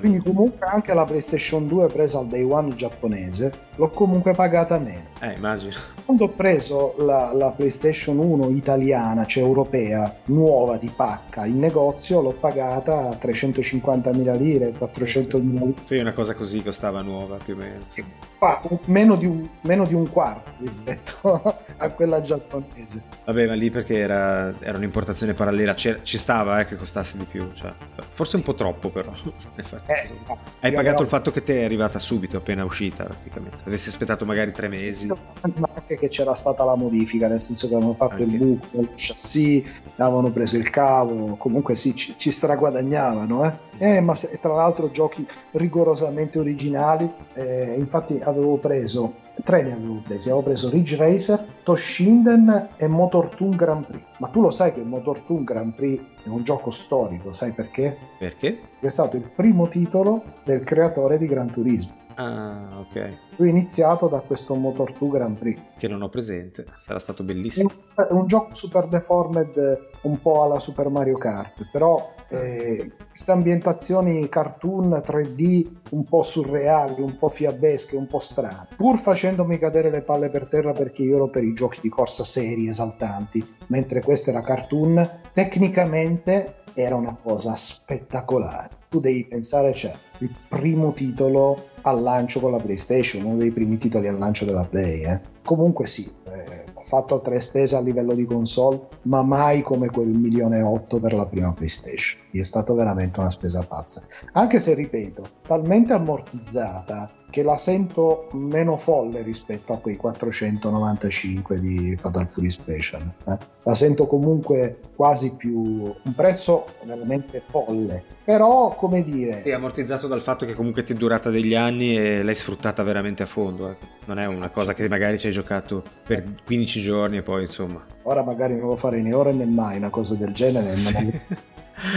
Quindi comunque anche la PlayStation 2 presa al day one giapponese l'ho comunque pagata meno. Eh, immagino. Quando ho preso la, la PlayStation 1 italiana, cioè europea, nuova di pacca in negozio, l'ho pagata a 350.000 lire, 400.000 lire. Sì, una cosa così costava nuova più o meno. Sì. Ah, meno, di un, meno di un quarto rispetto [LAUGHS] a quella giapponese. Vabbè, ma lì perché era, era un'importazione parallela, ci, stava eh, che costasse di più. Cioè, forse un po' troppo, però. [LAUGHS] Eh, no, Hai pagato però... il fatto che te è arrivata subito, appena uscita, praticamente. Avessi aspettato magari tre mesi. Ma anche che c'era stata la modifica, nel senso che avevano fatto anche. il buco, il chassis, avevano preso il cavo. Comunque sì, ci, ci straguadagnavano, eh. Eh, ma se, tra l'altro giochi rigorosamente originali. Eh, infatti avevo preso, tre ne avevo presi, avevo preso Ridge Racer, Toshinden e Motor Toon Grand Prix. Ma tu lo sai che Motor Toon Grand Prix è un gioco storico, sai perché? Perché? È stato il primo titolo del creatore di Gran Turismo. Ah, ok. Lui è iniziato da questo Motor 2 Grand Prix. Che non ho presente, sarà stato bellissimo. È un, gioco super deformed un po' alla Super Mario Kart, però eh, queste ambientazioni cartoon 3D un po' surreali, un po' fiabesche, un po' strane, pur facendomi cadere le palle per terra perché io ero per i giochi di corsa seri, esaltanti, mentre questa era cartoon, tecnicamente era una cosa spettacolare. Tu devi pensare, cioè, il primo titolo al lancio con la PlayStation, uno dei primi titoli al lancio della Play. Eh. Comunque sì, eh, ho fatto altre spese a livello di console, ma mai come quel milione e otto per la prima PlayStation. È stata veramente una spesa pazza. Anche se, ripeto, talmente ammortizzata che la sento meno folle rispetto a quei 495 di Fatal Fury Special. Eh? La sento comunque quasi più un prezzo veramente folle. Però, come dire. Sì, ammortizzato dal fatto che comunque ti è durata degli anni e l'hai sfruttata veramente a fondo. Eh. Non è una cosa che magari ci hai giocato per 15 giorni e poi insomma. Ora magari non lo farei né ora né mai una cosa del genere. Sì.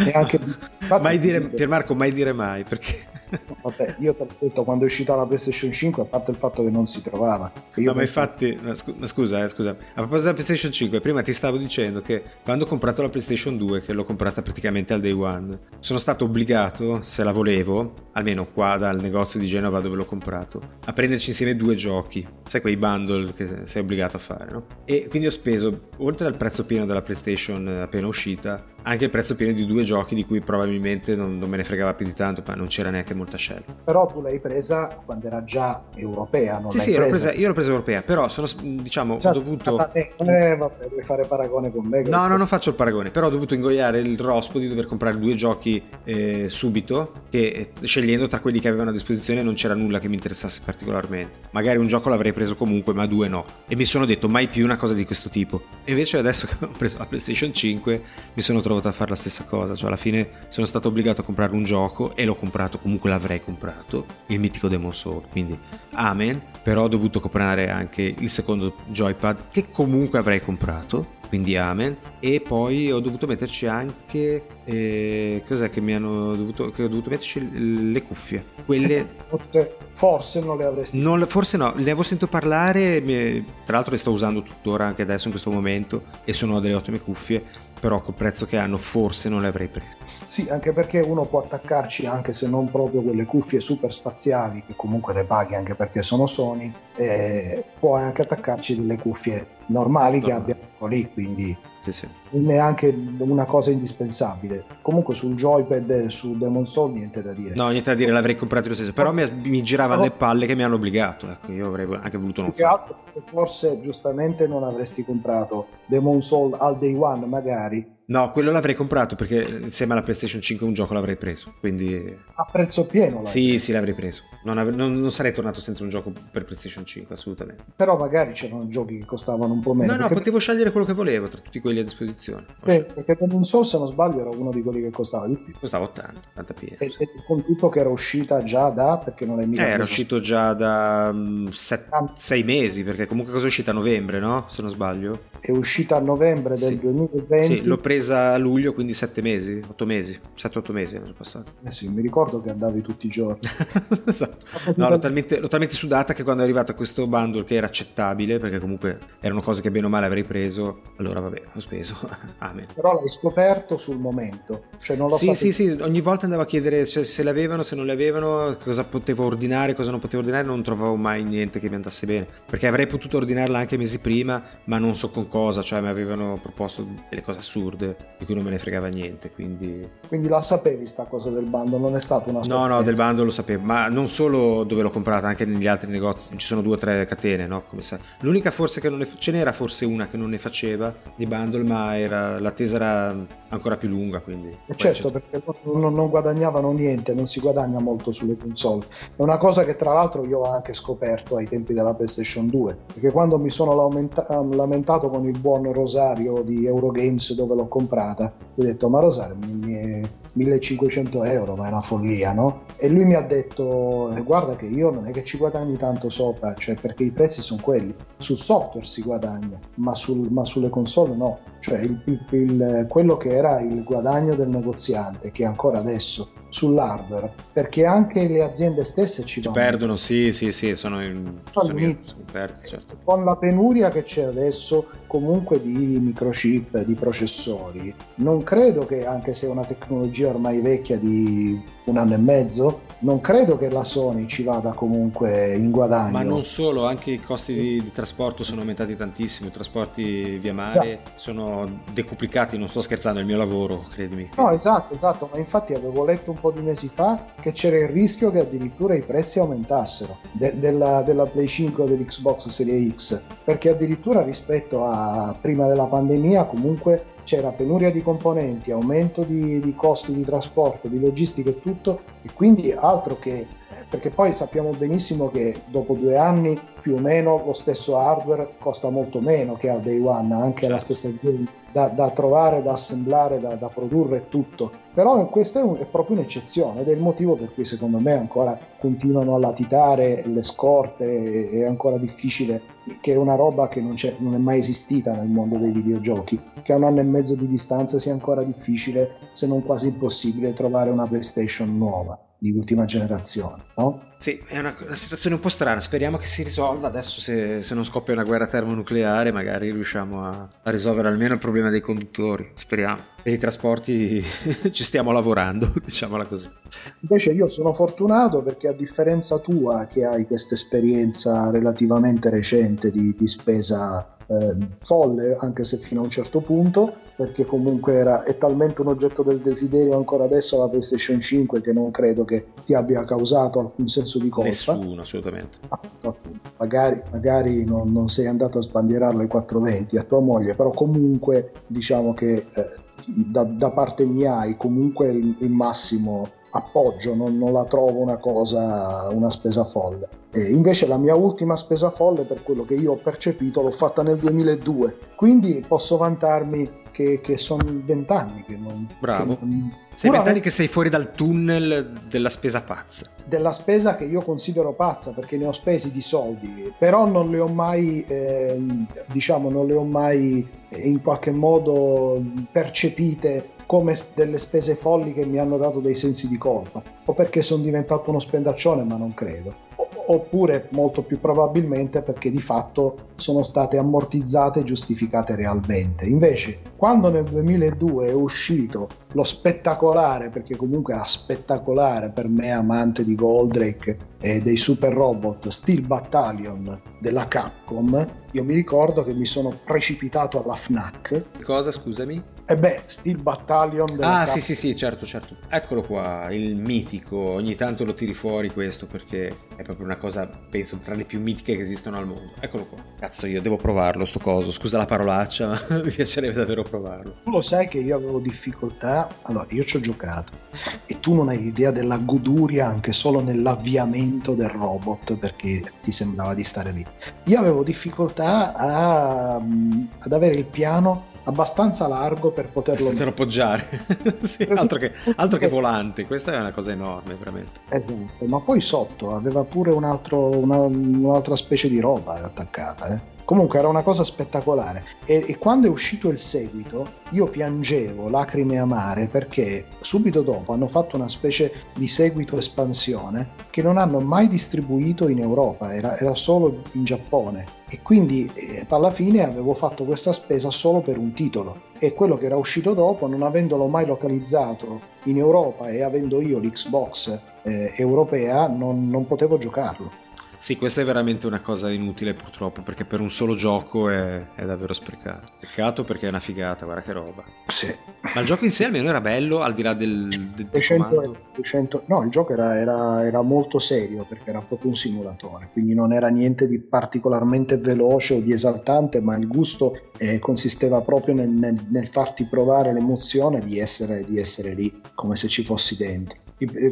Neanche... [LAUGHS] mai dire, Piermarco, mai dire mai perché Vabbè, io ti ho detto quando è uscita la PlayStation 5, a parte il fatto che non si trovava. no, ma infatti, ma scusa, eh, scusa, a proposito della PlayStation 5, prima ti stavo dicendo che quando ho comprato la PlayStation 2, che l'ho comprata praticamente al day one, sono stato obbligato, se la volevo, almeno qua dal negozio di Genova dove l'ho comprato, a prenderci insieme due giochi. Sai quei bundle che sei obbligato a fare, no? E quindi ho speso, oltre al prezzo pieno della PlayStation appena uscita, anche il prezzo pieno di due giochi di cui probabilmente non, non, me ne fregava più di tanto, ma non c'era neanche molta scelta. Però tu l'hai presa quando era già europea, non sì, sì, presa... Presa, io l'ho presa europea, però sono, diciamo, cioè, ho dovuto... Eh, vabbè, vuoi fare paragone con me? No, no, non faccio il paragone, però ho dovuto ingoiare il rospo di dover comprare due giochi eh, subito, che eh, scegliendo tra quelli che avevano a disposizione non c'era nulla che mi interessasse particolarmente. Magari un gioco l'avrei preso comunque, ma due no. E mi sono detto mai più una cosa di questo tipo. E invece adesso [LAUGHS] che ho preso la PlayStation 5 mi sono trovato a fare la stessa cosa, cioè alla fine sono stato obbligato a comprare un gioco e l'ho comprato, comunque l'avrei comprato, il mitico Demon Soul, quindi amen, però ho dovuto comprare anche il secondo joypad che comunque avrei comprato, quindi amen, e poi ho dovuto metterci anche e cos'è che mi hanno dovuto, che ho dovuto metterci le cuffie? Quelle... [LAUGHS] forse, forse non le avresti... Non, forse no, le avevo sentito parlare, mi... tra l'altro le sto usando tuttora anche adesso in questo momento e sono delle ottime cuffie, però col prezzo che hanno forse non le avrei prese. Sì, anche perché uno può attaccarci anche se non proprio quelle cuffie super spaziali, che comunque le paghi anche perché sono Sony, eh, può anche attaccarci delle cuffie normali no. che abbiamo lì, quindi sì, sì. non è anche una cosa indispensabile. Comunque sul joypad e su Demon Soul niente da dire. No, niente da dire, l'avrei comprato lo stesso, però mi, mi girava alle palle che mi hanno obbligato, ecco, io avrei anche voluto non fare. altro, forse giustamente non avresti comprato Demon Soul al day one magari, No, quello l'avrei comprato perché insieme alla PlayStation 5 un gioco l'avrei preso. Quindi... A prezzo pieno? Sì, preso. sì, l'avrei preso. Non, ave... non, non, sarei tornato senza un gioco per PlayStation 5, assolutamente. Però magari c'erano giochi che costavano un po' meno. No, no, potevo scegliere quello che volevo tra tutti quelli a disposizione. Sì, perché non so se non sbaglio era uno di quelli che costava di più. Costava 80, 80 pieno. E, e, con tutto che era uscita già da, perché non l'hai mica eh, era uscito già da 6 um, mesi, perché comunque cosa è uscita a novembre, no? Se non sbaglio. È uscita a novembre del sì. 2020. Sì, l'ho presa a luglio quindi sette mesi, otto mesi, sette otto mesi sono passati. Eh sì, mi ricordo che andavi tutti i giorni. [LAUGHS] esatto. no, l'ho talmente, l'ho talmente, sudata che quando è arrivato questo bundle che era accettabile, perché comunque erano cose che bene o male avrei preso, allora vabbè, ho speso. [LAUGHS] Amen. Però l'hai scoperto sul momento. Cioè non lo sì, sì, sì, ogni volta andavo a chiedere se, se le avevano, se non le avevano, cosa potevo ordinare, cosa non potevo ordinare, non trovavo mai niente che mi andasse bene. Perché avrei potuto ordinarla anche mesi prima, ma non so con cosa, cioè mi avevano proposto delle cose assurde di cui non me ne fregava niente. Quindi... quindi la sapevi sta cosa del bundle? Non è stata una sorpresa? No, no, del bundle lo sapevo, ma non solo dove l'ho comprata, anche negli altri negozi. Ci sono due o tre catene, no? Come sai. L'unica forse che non ne... ce n'era forse una che non ne faceva di bundle, ma era... l'attesa era ancora più lunga. Quindi... E certo, perché non, non guadagnavano niente, non si guadagna molto sulle console. È una cosa che tra l'altro io ho anche scoperto ai tempi della PlayStation 2, perché quando mi sono lamentato con il buon Rosario di Eurogames dove l'ho comprata, ho detto ma Rosario mi, mi, 1500 euro, ma è una follia, no? E lui mi ha detto, eh, guarda che io non è che ci guadagni tanto sopra, cioè perché i prezzi sono quelli. Sul software si guadagna, ma, sul, ma sulle console no. Cioè il, il, il, quello che era il guadagno del negoziante, che ancora adesso sull'hardware, perché anche le aziende stesse ci, ci perdono, sì, sì, sì, sono in... all'inizio. Certo. Con la penuria che c'è adesso comunque di microchip, di processori, non credo che anche se è una tecnologia ormai vecchia di un anno e mezzo, non credo che la Sony ci vada comunque in guadagno. Ma non solo, anche i costi di, di trasporto sono aumentati tantissimo, i trasporti via mare esatto. sono decuplicati, non sto scherzando, è il mio lavoro, credimi. No, esatto, esatto, ma infatti avevo letto un po' di mesi fa che c'era il rischio che addirittura i prezzi aumentassero de- della, della Play 5 o dell'Xbox Series X, perché addirittura rispetto a prima della pandemia comunque c'era penuria di componenti, aumento di, di, costi di trasporto, di logistica e tutto, e quindi altro che, perché poi sappiamo benissimo che dopo due anni più o meno lo stesso hardware costa molto meno che al day one, anche la stessa da, da trovare, da assemblare, da, da produrre tutto. Però questa è, un, è, proprio un'eccezione ed è il motivo per cui secondo me ancora continuano a latitare le scorte, è ancora difficile, che è una roba che non, non, è mai esistita nel mondo dei videogiochi, che a un anno e mezzo di distanza sia ancora difficile, se non quasi impossibile, trovare una PlayStation nuova. Di ultima generazione, no? Sì, è una, una, situazione un po' strana, speriamo che si risolva, adesso se, se non scoppia una guerra termonucleare magari riusciamo a, a, risolvere almeno il problema dei conduttori, speriamo. Per i trasporti [LAUGHS] ci stiamo lavorando, [LAUGHS] diciamola così. Invece io sono fortunato perché a differenza tua che hai questa esperienza relativamente recente di, di spesa eh, folle, anche se fino a un certo punto, perché comunque era, è talmente un oggetto del desiderio ancora adesso la PlayStation 5 che non credo che ti abbia causato alcun senso di colpa. Nessuno, assolutamente. Ah, magari, magari non, non, sei andato a sbandierarlo ai 420 a tua moglie, però comunque diciamo che eh, da, da, parte mia hai comunque il, il massimo appoggio, non, non, la trovo una cosa, una spesa folle. E invece la mia ultima spesa folle, per quello che io ho percepito, l'ho fatta nel 2002, quindi posso vantarmi che, che sono vent'anni che non... Bravo. Che non, sei vent'anni che sei fuori dal tunnel della spesa pazza. Della spesa che io considero pazza perché ne ho spesi di soldi, però non le ho mai, eh, diciamo, non le ho mai in qualche modo percepite come delle spese folli che mi hanno dato dei sensi di colpa, o perché sono diventato uno spendaccione, ma non credo, oppure molto più probabilmente perché di fatto sono state ammortizzate e giustificate realmente. Invece, quando nel 2002 è uscito lo spettacolare, perché comunque era spettacolare per me amante di Goldrake e dei super robot Steel Battalion della Capcom, io mi ricordo che mi sono precipitato alla FNAC. Cosa, scusami? E beh, Steel Battalion della Ah, Capcom. sì, sì, sì, certo, certo. Eccolo qua, il mitico. Ogni tanto lo tiri fuori questo perché è proprio una cosa, penso, tra le più mitiche che esistono al mondo. Eccolo qua. Cazzo, io devo provarlo, sto coso. Scusa la parolaccia, [LAUGHS] ma mi piacerebbe davvero provarlo. Tu lo sai che io avevo difficoltà. Allora, io ci ho giocato e tu non hai idea della goduria anche solo nell'avviamento del robot perché ti sembrava di stare lì. Io avevo difficoltà a, mm, ad avere il piano abbastanza largo per poterlo per appoggiare [LAUGHS] sì, altro, che, altro, che, volante questa è una cosa enorme veramente esatto ma poi sotto aveva pure un altro, una, un'altra specie di roba attaccata eh. Comunque era una cosa spettacolare. E, e, quando è uscito il seguito io piangevo lacrime amare perché subito dopo hanno fatto una specie di seguito espansione che non hanno mai distribuito in Europa, era, era solo in Giappone. E quindi eh, alla fine avevo fatto questa spesa solo per un titolo. E quello che era uscito dopo non avendolo mai localizzato in Europa e avendo io l'Xbox eh, europea non, non potevo giocarlo. Sì, questa è veramente una cosa inutile purtroppo, perché per un solo gioco è, è, davvero sprecato. Peccato perché è una figata, guarda che roba. Sì. Ma il gioco in sé almeno era bello, al di là del... del 200, 200, no, il gioco era, era, era, molto serio, perché era proprio un simulatore, quindi non era niente di particolarmente veloce o di esaltante, ma il gusto eh, consisteva proprio nel, nel, nel, farti provare l'emozione di essere, di essere lì, come se ci fossi dentro.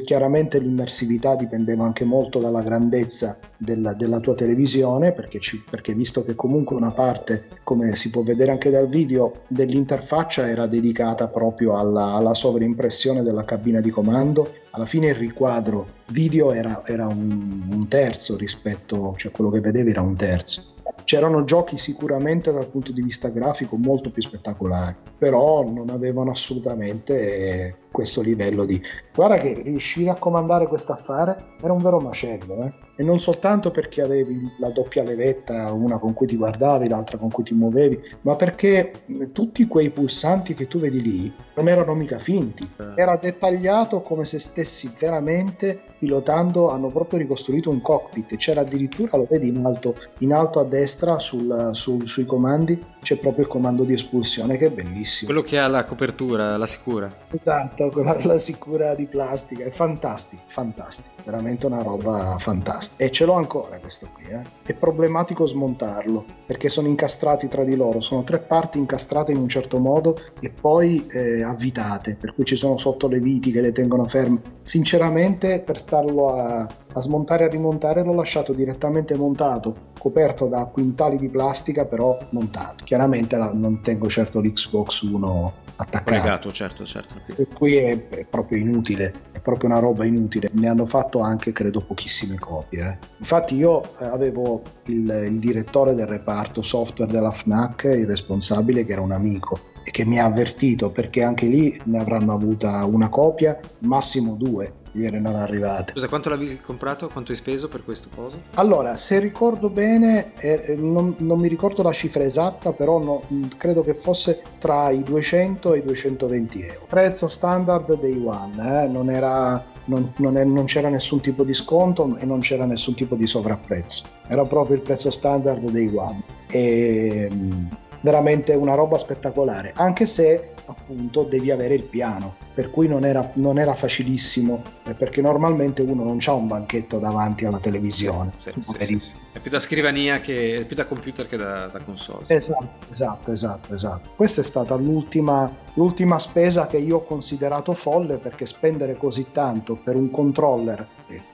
Chiaramente l'immersività dipendeva anche molto dalla grandezza della, della tua televisione, perché, ci, perché, visto che comunque una parte, come si può vedere anche dal video, dell'interfaccia era dedicata proprio alla, alla sovraimpressione della cabina di comando, alla fine il riquadro video era, era un, un terzo rispetto, cioè quello che vedevi era un terzo C'erano giochi sicuramente dal punto di vista grafico molto più spettacolari, però non avevano assolutamente questo livello di... Guarda che riuscire a comandare questo affare era un vero macello, eh? e non soltanto perché avevi la doppia levetta, una con cui ti guardavi, l'altra con cui ti muovevi, ma perché tutti quei pulsanti che tu vedi lì non erano mica finti, eh. era dettagliato come se stessi veramente pilotando, hanno proprio ricostruito un cockpit, c'era addirittura, lo vedi in alto, in alto a destra sul, sul, sui comandi, c'è proprio il comando di espulsione che è bellissimo. Quello che ha la copertura, la sicura. Esatto, [LAUGHS] quella la sicura di plastica, è fantastico, fantastico, veramente una roba fantastica. E ce l'ho ancora questo qui, eh. è problematico smontarlo perché sono incastrati tra di loro, sono tre parti incastrate in un certo modo e poi eh, avvitate, per cui ci sono sotto le viti che le tengono ferme. Sinceramente per starlo a, a smontare e a rimontare l'ho lasciato direttamente montato, coperto da quintali di plastica però montato. Chiaramente la, non tengo certo l'Xbox 1 attaccato. Collegato, certo, certo. Per cui è, è, proprio inutile, è proprio una roba inutile. Ne hanno fatto anche, credo, pochissime copie. Eh. Infatti io eh, avevo il, il direttore del reparto software della FNAC, il responsabile, che era un amico che mi ha avvertito perché anche lì ne avranno avuta una copia, massimo due ieri non arrivate. Scusa, quanto l'avevi comprato? Quanto hai speso per questo coso? Allora, se ricordo bene, eh, non, non, mi ricordo la cifra esatta, però no, credo che fosse tra i 200 e i 220 euro. Prezzo standard dei One, eh, non, era, non, non, è, non c'era nessun tipo di sconto e non c'era nessun tipo di sovrapprezzo. Era proprio il prezzo standard dei One. E, veramente una roba spettacolare, anche se appunto devi avere il piano, per cui non era, non era facilissimo, eh, perché normalmente uno non ha un banchetto davanti alla televisione. Sì, sì, sì, è più da scrivania che è più da computer che da, da console. Esatto, esatto, esatto, esatto. Questa è stata l'ultima, l'ultima spesa che io ho considerato folle perché spendere così tanto per un controller,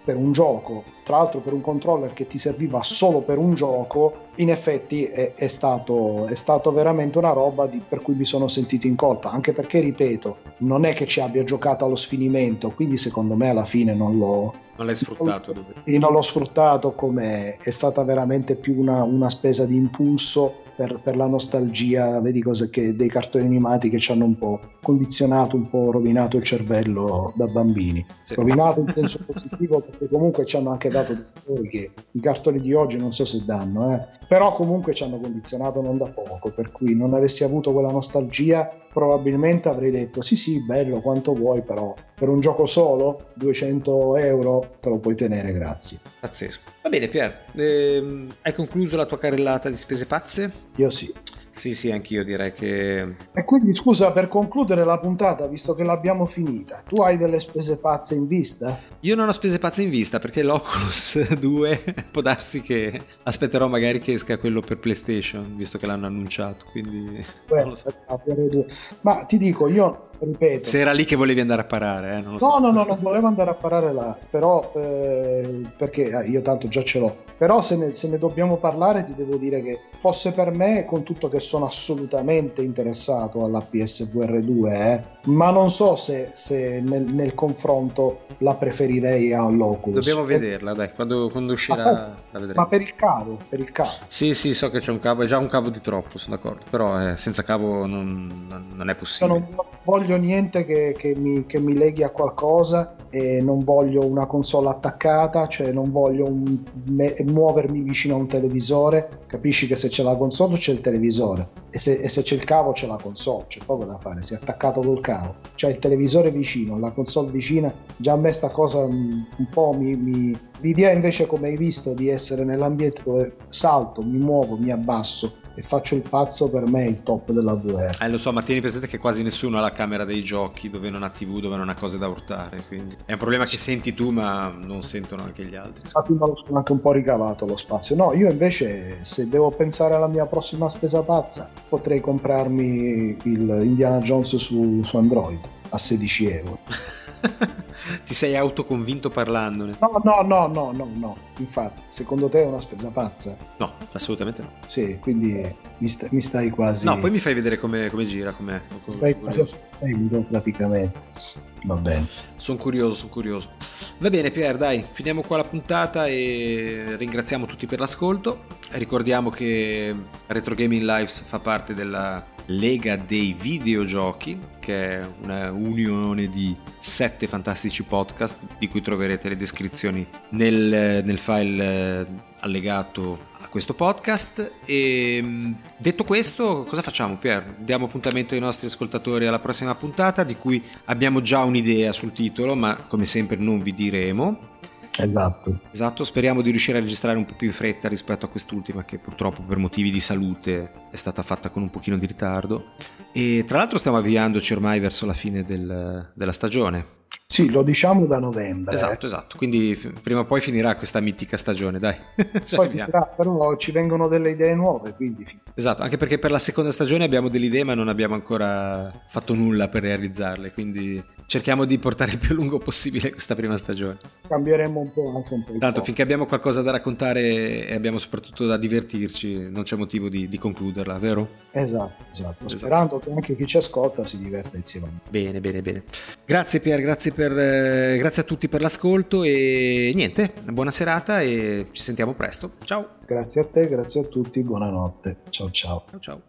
per un gioco, tra l'altro per un controller che ti serviva solo per un gioco, in effetti è, è, stato, è stato, veramente una roba di, per cui mi sono sentito in colpa, anche perché, ripeto, non è che ci abbia giocato allo sfinimento, quindi secondo me alla fine non l'ho... Non l'hai sfruttato? Non, non l'ho sfruttato come è stata veramente più una, una spesa di impulso per, per, la nostalgia, vedi cose che dei cartoni animati che ci hanno un po' condizionato, un po' rovinato il cervello da bambini. Sì. Rovinato in senso positivo perché comunque ci hanno anche dato dei valori che i cartoni di oggi non so se danno, eh. però comunque ci hanno condizionato non da poco, per cui non avessi avuto quella nostalgia probabilmente avrei detto sì sì bello quanto vuoi però per un gioco solo 200 euro te lo puoi tenere grazie pazzesco va bene Pier ehm, hai concluso la tua carrellata di spese pazze? io sì sì, sì, anch'io direi che... E quindi scusa, per concludere la puntata, visto che l'abbiamo finita, tu hai delle spese pazze in vista? Io non ho spese pazze in vista perché l'Oculus [LAUGHS] 2 può darsi che aspetterò magari che esca quello per PlayStation, visto che l'hanno annunciato, quindi... Beh, so. Ma ti dico, io ripeto. Se era lì che volevi andare a parare, eh? no, so. no, no, non volevo andare a parare là, però eh, perché eh, io tanto già ce l'ho. Però se ne, se ne, dobbiamo parlare ti devo dire che fosse per me, con tutto che sono assolutamente interessato alla PSVR 2, eh, ma non so se, se nel, nel, confronto la preferirei all'Oculus. Dobbiamo vederla, dai, quando, quando uscirà ma, la vedremo. Ma per il cavo, per il cavo. Sì, sì, so che c'è un cavo, è già un cavo di troppo, sono d'accordo, però eh, senza cavo non, non è possibile. Non voglio niente che, che, mi, che mi leghi a qualcosa e non voglio una console attaccata, cioè non voglio un, me, muovermi vicino a un televisore. Capisci che se c'è la console c'è il televisore e se, e se, c'è il cavo c'è la console, c'è poco da fare, si è attaccato col cavo. C'è il televisore vicino, la console vicina, già a me sta cosa un, un po' mi, mi... L'idea invece, come hai visto, di essere nell'ambiente dove salto, mi muovo, mi abbasso, e faccio il pazzo per me è il top della VR. Eh lo so, ma tieni presente che quasi nessuno ha la camera dei giochi dove non ha TV, dove non ha cose da urtare, quindi è un problema che senti tu ma non sentono anche gli altri. Infatti me lo sono anche un po' ricavato lo spazio. No, io invece se devo pensare alla mia prossima spesa pazza potrei comprarmi il Indiana Jones su, su Android a 16 euro. [LAUGHS] [LAUGHS] Ti sei autoconvinto parlandone? No, no, no, no, no, no. Infatti, secondo te è una spesa pazza? No, assolutamente no. Sì, quindi mi, sta, mi stai quasi... No, poi mi fai vedere come, come gira, come... Stai quasi aspettando praticamente. Va bene. Sono curioso, sono curioso. Va bene Pier, dai, finiamo qua la puntata e ringraziamo tutti per l'ascolto. Ricordiamo che Retro Gaming Lives fa parte della Lega dei videogiochi, che è una unione di sette fantastici podcast di cui troverete le descrizioni nel, nel file eh, allegato a questo podcast. E mm, detto questo, cosa facciamo, Pier? Diamo appuntamento ai nostri ascoltatori alla prossima puntata, di cui abbiamo già un'idea sul titolo, ma come sempre non vi diremo. Esatto. Esatto, speriamo di riuscire a registrare un po' più in fretta rispetto a quest'ultima che purtroppo per motivi di salute è stata fatta con un pochino di ritardo. E tra l'altro stiamo avviandoci ormai verso la fine del, della stagione. Sì, lo diciamo da novembre. Esatto, esatto. Quindi prima o poi finirà questa mitica stagione, dai. [LAUGHS] poi finirà, però ci vengono delle idee nuove, quindi... Esatto, anche perché per la seconda stagione abbiamo delle idee ma non abbiamo ancora fatto nulla per realizzarle, quindi cerchiamo di portare il più a lungo possibile questa prima stagione. Cambieremo un po' anche un po'. Tanto fuoco. finché abbiamo qualcosa da raccontare e abbiamo soprattutto da divertirci, non c'è motivo di, di concluderla, vero? Esatto, esatto, esatto. Sperando che anche chi ci ascolta si diverta insieme a me. Bene, bene, bene. Grazie Pier, grazie, per, eh, grazie a tutti per l'ascolto e niente, buona serata e ci sentiamo presto. Ciao. Grazie a te, grazie a tutti, buonanotte. Ciao ciao. Ciao ciao.